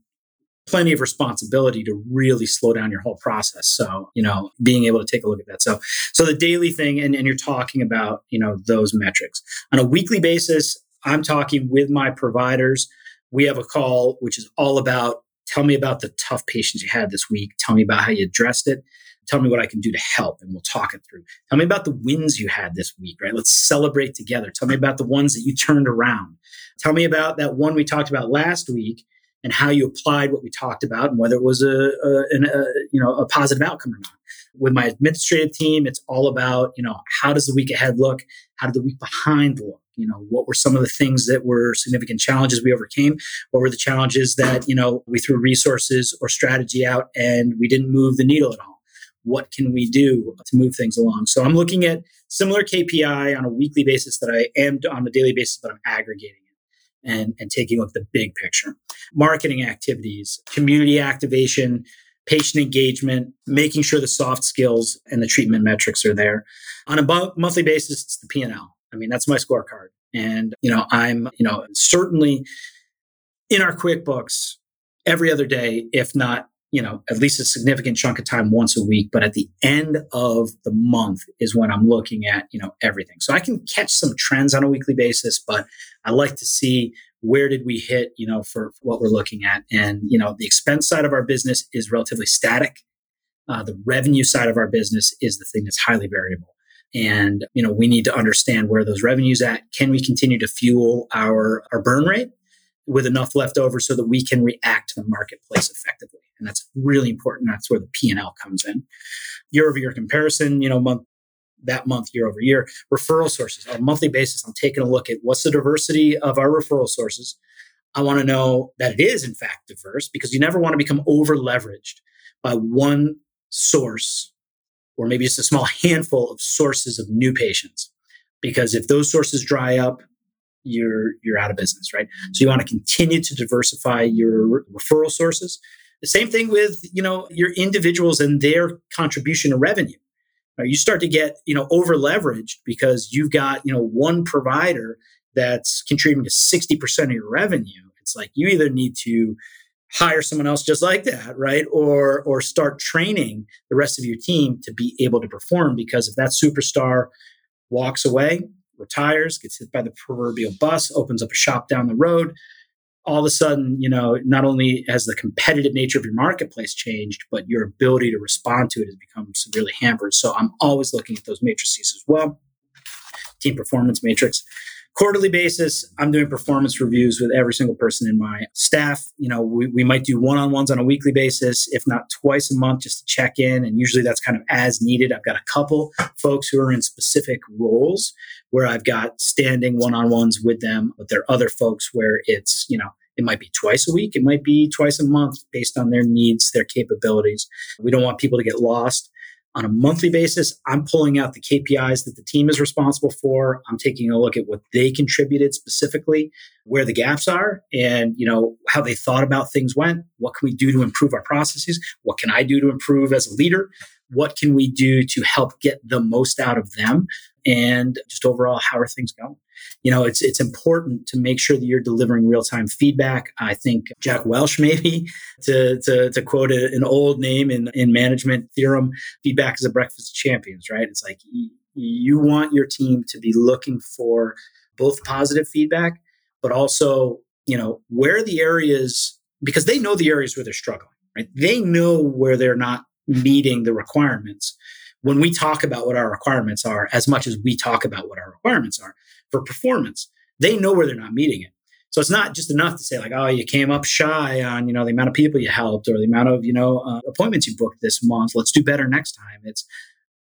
plenty of responsibility to really slow down your whole process. So, you know, being able to take a look at that. So, so the daily thing, and, and you're talking about, you know, those metrics on a weekly basis. I'm talking with my providers. We have a call, which is all about tell me about the tough patients you had this week. Tell me about how you addressed it. Tell me what I can do to help, and we'll talk it through. Tell me about the wins you had this week, right? Let's celebrate together. Tell me about the ones that you turned around. Tell me about that one we talked about last week and how you applied what we talked about and whether it was a, a, a, you know a positive outcome or not. With my administrative team it's all about you know how does the week ahead look? How did the week behind look? You know what were some of the things that were significant challenges we overcame? What were the challenges that you know we threw resources or strategy out and we didn't move the needle at all? What can we do to move things along? So i'm looking at similar kpi on a weekly basis that i am on a daily basis but i'm aggregating and, and taking a look at the big picture. Marketing activities, community activation, patient engagement, making sure the soft skills and the treatment metrics are there. On a monthly basis, it's the P&L. I mean, that's my scorecard. And, you know, I'm, you know, certainly in our QuickBooks every other day, if not you know, at least a significant chunk of time once a week. But at the end of the month is when I'm looking at, you know, everything. So I can catch some trends on a weekly basis, but I like to see where did we hit, you know, for, what we're looking at. And, you know, the expense side of our business is relatively static. Uh, the revenue side of our business is the thing that's highly variable. And, you know, we need to understand where those revenues at. Can we continue to fuel our, our burn rate? With enough left over so that we can react to the marketplace effectively. And that's really important. That's where the P&L comes in. Year over year comparison, you know, month that month year over year. Referral sources on a monthly basis, I'm taking a look at what's the diversity of our referral sources. I want to know that it is in fact diverse because you never want to become over leveraged by one source or maybe just a small handful of sources of new patients. Because if those sources dry up, you're you're out of business, right? So you want to continue to diversify your referral sources. The same thing with you know your individuals and their contribution to revenue. Right? You start to get you know over leveraged because you've got you know one provider that's contributing to sixty percent of your revenue. It's like you either need to hire someone else just like that, right? Or or start training the rest of your team to be able to perform because if that superstar walks away, retires, gets hit by the proverbial bus, opens up a shop down the road. All of a sudden, you know, not only has the competitive nature of your marketplace changed, but your ability to respond to it has become severely hampered. So I'm always looking at those matrices as well. Team performance matrix quarterly basis, I'm doing performance reviews with every single person in my staff. You know, we, we might do one on ones on a weekly basis, if not twice a month, just to check in. And usually that's kind of as needed. I've got a couple folks who are in specific roles where I've got standing one on ones with them, but there are other folks where it's, you know, it might be twice a week. It might be twice a month based on their needs, their capabilities. We don't want people to get lost on a monthly basis, I'm pulling out the KPIs that the team is responsible for. I'm taking a look at what they contributed specifically, where the gaps are, and you know how they thought about things went. What can we do to improve our processes? What can I do to improve as a leader? What can we do to help get the most out of them? And just overall, how are things going? You know, it's it's important to make sure that you're delivering real time feedback. I think Jack Welch, maybe to to, to quote an old name in in management theorem, feedback is a breakfast of champions, right? It's like you want your team to be looking for both positive feedback, but also you know where the areas because they know the areas where they're struggling, right? They know where they're not meeting the requirements when we talk about what our requirements are as much as we talk about what our requirements are for performance they know where they're not meeting it. So it's not just enough to say like oh you came up shy on you know the amount of people you helped or the amount of you know uh, appointments you booked this month. Let's do better next time. It's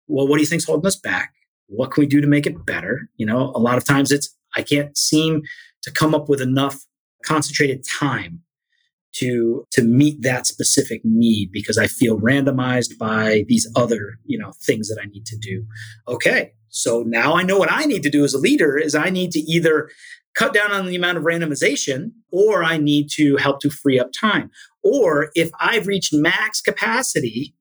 well what do you think's holding us back? What can we do to make it better? You know a lot of times it's i can't seem to come up with enough concentrated time to to meet that specific need because I feel randomized by these other you know things that I need to do. Okay, so now I know what I need to do as a leader is I need to either cut down on the amount of randomization or I need to help to free up time. Or if I've reached max capacity,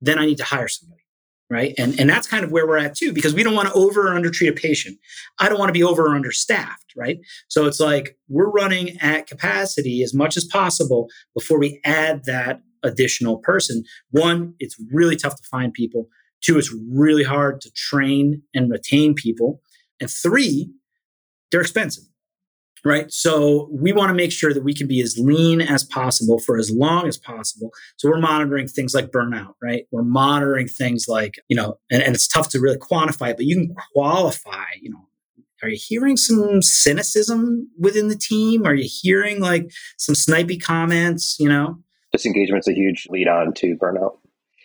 then I need to hire somebody right? And and that's kind of where we're at too, because we don't want to over or under treat a patient. I don't want to be over or understaffed, right? So it's like we're running at capacity as much as possible before we add that additional person. One, it's really tough to find people. Two, it's really hard to train and retain people. And three, they're expensive right? So we want to make sure that we can be as lean as possible for as long as possible. So we're monitoring things like burnout, right? We're monitoring things like, you know, and, and it's tough to really quantify it, but you can qualify, you know, are you hearing some cynicism within the team? Are you hearing like some snipey comments, you know? Disengagement's a huge lead on to burnout.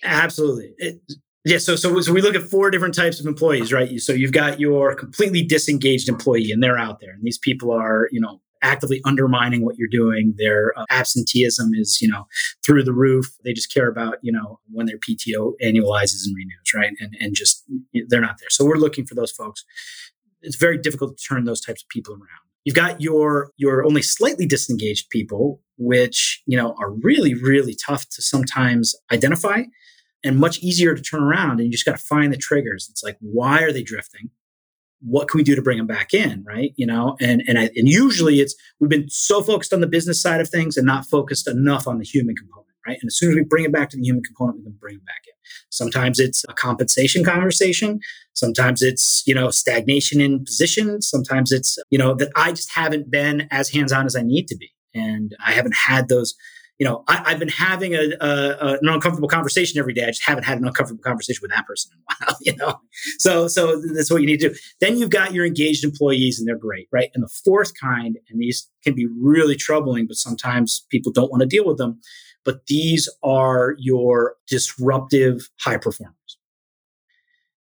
Absolutely. It, yeah, so, so so we look at four different types of employees, right? So you've got your completely disengaged employee, and they're out there, and these people are, you know, actively undermining what you're doing. Their uh, absenteeism is, you know, through the roof. They just care about, you know, when their PTO annualizes and renews, right? And and just they're not there. So we're looking for those folks. It's very difficult to turn those types of people around. You've got your your only slightly disengaged people, which you know are really really tough to sometimes identify and much easier to turn around. And you just got to find the triggers. It's like, why are they drifting? What can we do to bring them back in? Right. You know, and, and, I, and usually it's, we've been so focused on the business side of things and not focused enough on the human component. Right. And as soon as we bring it back to the human component, we can bring them back in. Sometimes it's a compensation conversation. Sometimes it's, you know, stagnation in position. Sometimes it's, you know, that I just haven't been as hands on as I need to be. And I haven't had those you know, I, have been having a, a, an uncomfortable conversation every day. I just haven't had an uncomfortable conversation with that person in a while, you know? So, so that's what you need to do. Then you've got your engaged employees and they're great, right? And the fourth kind, and these can be really troubling, but sometimes people don't want to deal with them. But these are your disruptive high performers.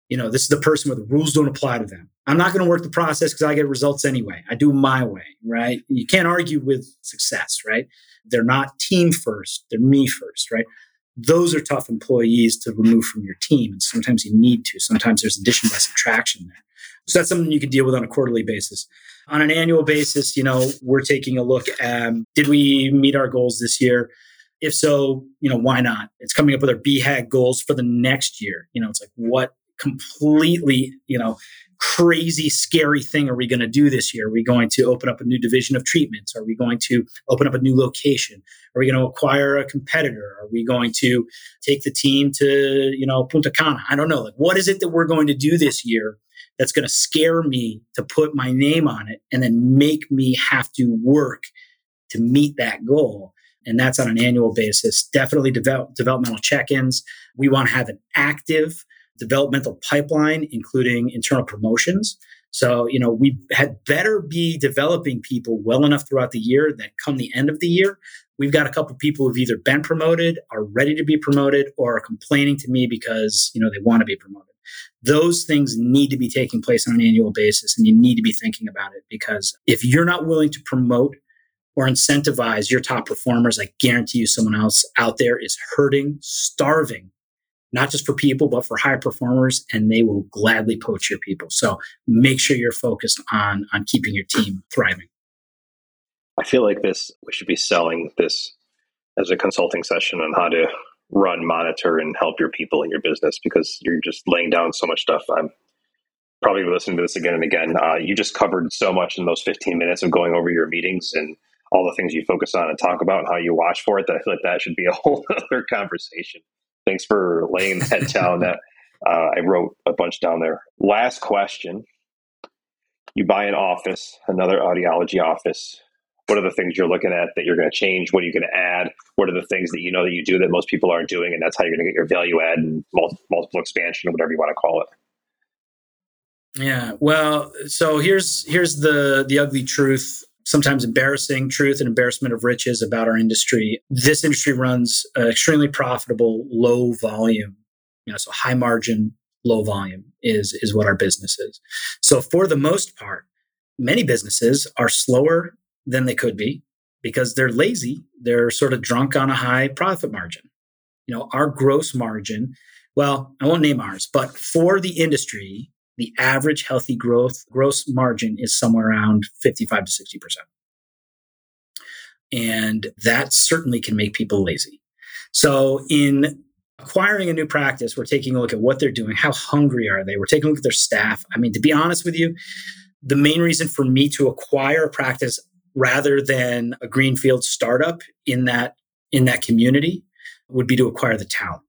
You know, this is the person where the rules don't apply to them. I'm not going to work the process because I get results anyway. I do my way, right? You can't argue with success, right? They're not team first, they're me first, right? Those are tough employees to remove from your team. And sometimes you need to. Sometimes there's addition by subtraction there. So that's something you can deal with on a quarterly basis. On an annual basis, you know, we're taking a look at did we meet our goals this year? If so, you know, why not? It's coming up with our BHAG goals for the next year. You know, it's like what completely, you know, crazy, scary thing are we going to do this year? Are we going to open up a new division of treatments? Are we going to open up a new location? Are we going to acquire a competitor? Are we going to take the team to, you know, Punta Cana? I don't know. Like, what is it that we're going to do this year that's going to scare me to put my name on it and then make me have to work to meet that goal? And that's on an annual basis. Definitely develop, developmental check ins. We want to have an active developmental pipeline, including internal promotions. So, you know, we had better be developing people well enough throughout the year that come the end of the year, we've got a couple of people who've either been promoted, are ready to be promoted, or are complaining to me because, you know, they want to be promoted. Those things need to be taking place on an annual basis, and you need to be thinking about it because if you're not willing to promote or incentivize your top performers, I guarantee you someone else out there is hurting, starving not just for people, but for high performers, and they will gladly poach your people. So make sure you're focused on on keeping your team thriving. I feel like this we should be selling this as a consulting session on how to run, monitor, and help your people in your business because you're just laying down so much stuff. I'm probably listening to this again and again. Uh, you just covered so much in those 15 minutes of going over your meetings and all the things you focus on and talk about and how you watch for it that I feel like that should be a whole other conversation. Thanks for laying that down. That uh, I wrote a bunch down there. Last question. You buy an office, another audiology office. What are the things you're looking at that you're going to change? What are you going to add? What are the things that you know that you do that most people aren't doing? And that's how you're going to get your value add and multiple expansion, or whatever you want to call it. Yeah. Well, so here's here's the the ugly truth, sometimes embarrassing truth and embarrassment of riches about our industry. This industry runs extremely profitable, low volume, you know, so high margin, low volume is is what our business is. So for the most part, many businesses are slower than they could be because they're lazy. They're sort of drunk on a high profit margin. You know, our gross margin, well, I won't name ours, but for the industry, the average healthy growth gross margin is somewhere around 55 to 60%. And that certainly can make people lazy. So in acquiring a new practice, we're taking a look at what they're doing. How hungry are they? We're taking a look at their staff. I mean, to be honest with you, the main reason for me to acquire a practice rather than a greenfield startup in that in that community would be to acquire the talent.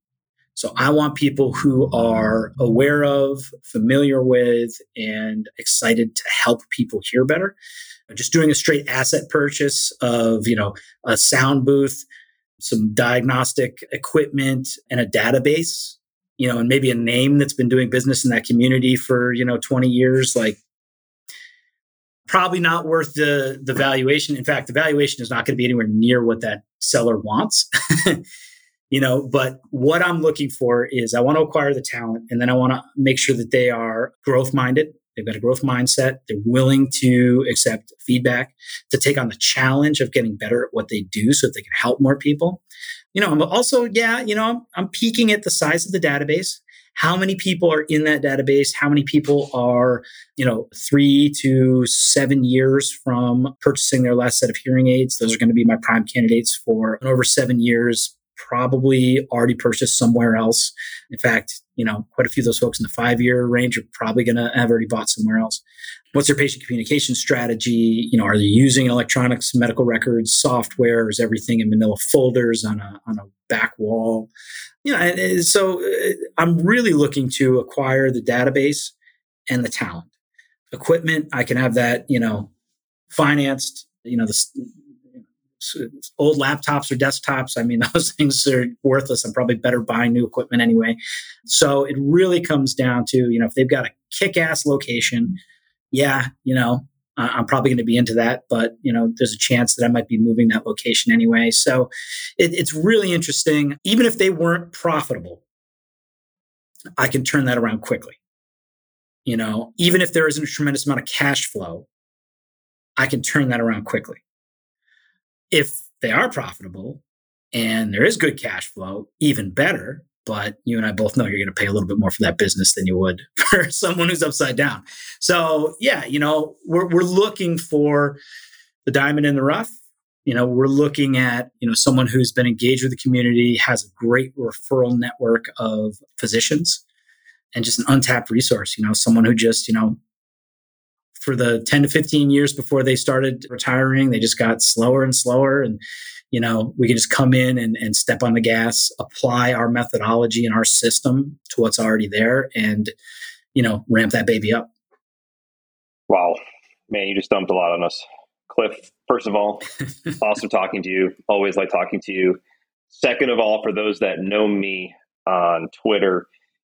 So I want people who are aware of, familiar with, and excited to help people hear better. Just doing a straight asset purchase of, you know, a sound booth, some diagnostic equipment, and a database, you know, and maybe a name that's been doing business in that community for, you know, 20 years, like probably not worth the the valuation. In fact, the valuation is not going to be anywhere near what that seller wants. you know but what i'm looking for is i want to acquire the talent and then i want to make sure that they are growth minded they've got a growth mindset. They're willing to accept feedback to take on the challenge of getting better at what they do so that they can help more people. You know i'm also yeah you know i'm, peeking at the size of the database. How many people are in that database? How many people are you know three to seven years from purchasing their last set of hearing aids? Those are going to be my prime candidates for an over seven years probably already purchased somewhere else. In fact, you know, quite a few of those folks in the five year range are probably going to have already bought somewhere else. What's their patient communication strategy? You know, are they using electronics, medical records, software? Is everything in manila folders on a, on a back wall? You know, and so uh, I'm really looking to acquire the database and the talent. Equipment, I can have that, you know, financed, you know, the old laptops or desktops. I mean, those things are worthless. I'm probably better buying new equipment anyway. So it really comes down to, you know, if they've got a kick ass location, yeah, you know, I'm probably going to be into that, but you know, there's a chance that I might be moving that location anyway. So it, it's really interesting. Even if they weren't profitable, I can turn that around quickly. You know, even if there isn't a tremendous amount of cash flow, I can turn that around quickly if they are profitable and there is good cash flow, even better. But you and I both know you're going to pay a little bit more for that business than you would for someone who's upside down. So yeah, you know, we're we're looking for the diamond in the rough. You know, we're looking at you know someone who's been engaged with the community, has a great referral network of physicians, and just an untapped resource. You know, someone who just you know for the 10 to 15 years before they started retiring. They just got slower and slower. And, you know, we can just come in and, and step on the gas, apply our methodology and our system to what's already there and, you know, ramp that baby up. Wow. Man, you just dumped a lot on us. Cliff, first of all, awesome talking to you. Always like talking to you. Second of all, for those that know me on Twitter,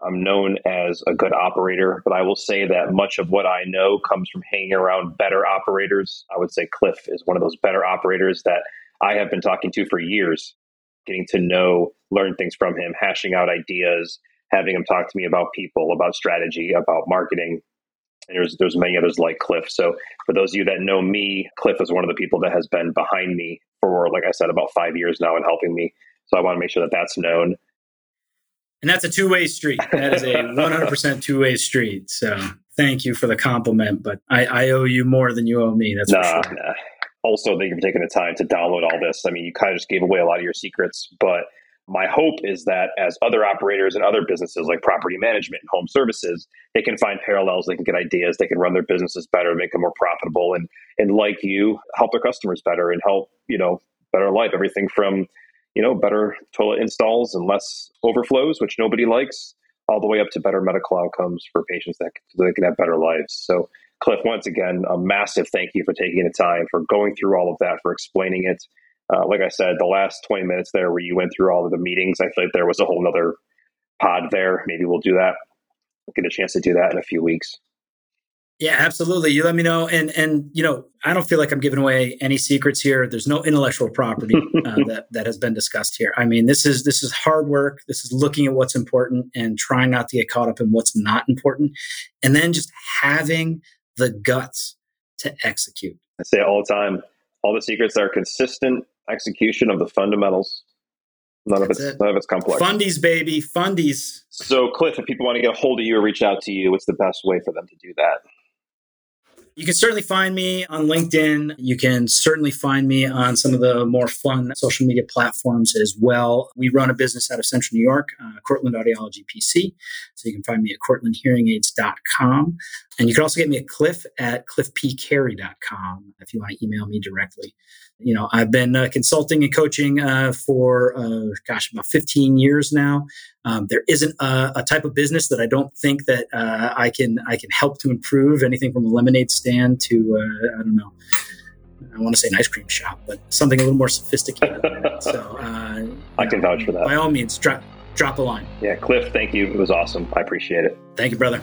I'm known as a good operator, but I will say that much of what I know comes from hanging around better operators. I would say Cliff is one of those better operators that I have been talking to for years, getting to know, learn things from him, hashing out ideas, having him talk to me about people, about strategy, about marketing. And there's there's many others like Cliff. So for those of you that know me, Cliff is one of the people that has been behind me for, like I said, about five years now and helping me. So I want to make sure that that's known and that's a two way street. That is a 100% two way street. So thank you for the compliment, but I, I, owe you more than you owe me. That's nah, sure. nah. Also, thank you for taking the time to download all this. I mean, you kind of just gave away a lot of your secrets, but my hope is that as other operators and other businesses like property management and home services, they can find parallels, they can get ideas, they can run their businesses better, make them more profitable, and and like you, help their customers better and help you know better life. Everything from you know better toilet installs and less overflows, which nobody likes, all the way up to better medical outcomes for patients that so they can have better lives. So. Cliff, once again, a massive thank you for taking the time, for going through all of that, for explaining it, uh, like I said, the last 20 minutes there where you went through all of the meetings, I feel like there was a whole nother pod there. Maybe we'll do that. We'll get a chance to do that in a few weeks. Yeah, absolutely. You let me know. And, and, you know, I don't feel like I'm giving away any secrets here. There's no intellectual property uh, that, that has been discussed here. I mean, this is, this is hard work. This is looking at what's important and trying not to get caught up in what's not important. And then just having the guts to execute. I say it all the time. All the secrets are consistent execution of the fundamentals. None of it's it. none of it's complex. Fundies, baby, fundies. So, Cliff, if people want to get a hold of you or reach out to you, what's the best way for them to do that? You can certainly find me on LinkedIn. You can certainly find me on some of the more fun social media platforms as well. We run a business out of Central New York, uh, Cortland Audiology PC. So you can find me at cortlandhearingaids.com. And you can also get me at cliff at cliffpcarey.com if you want to email me directly you know, I've been uh, consulting and coaching uh, for, uh, gosh, about 15 years now. Um, there isn't a, a, type of business that I don't think that uh, I can I can help to improve. Anything from a lemonade stand to uh, I don't know. I want to say an ice cream shop, but something a little more sophisticated. so uh, I can vouch for that. By all means, drop drop a line. Yeah, Cliff, thank you. It was awesome. I appreciate it. Thank you, brother.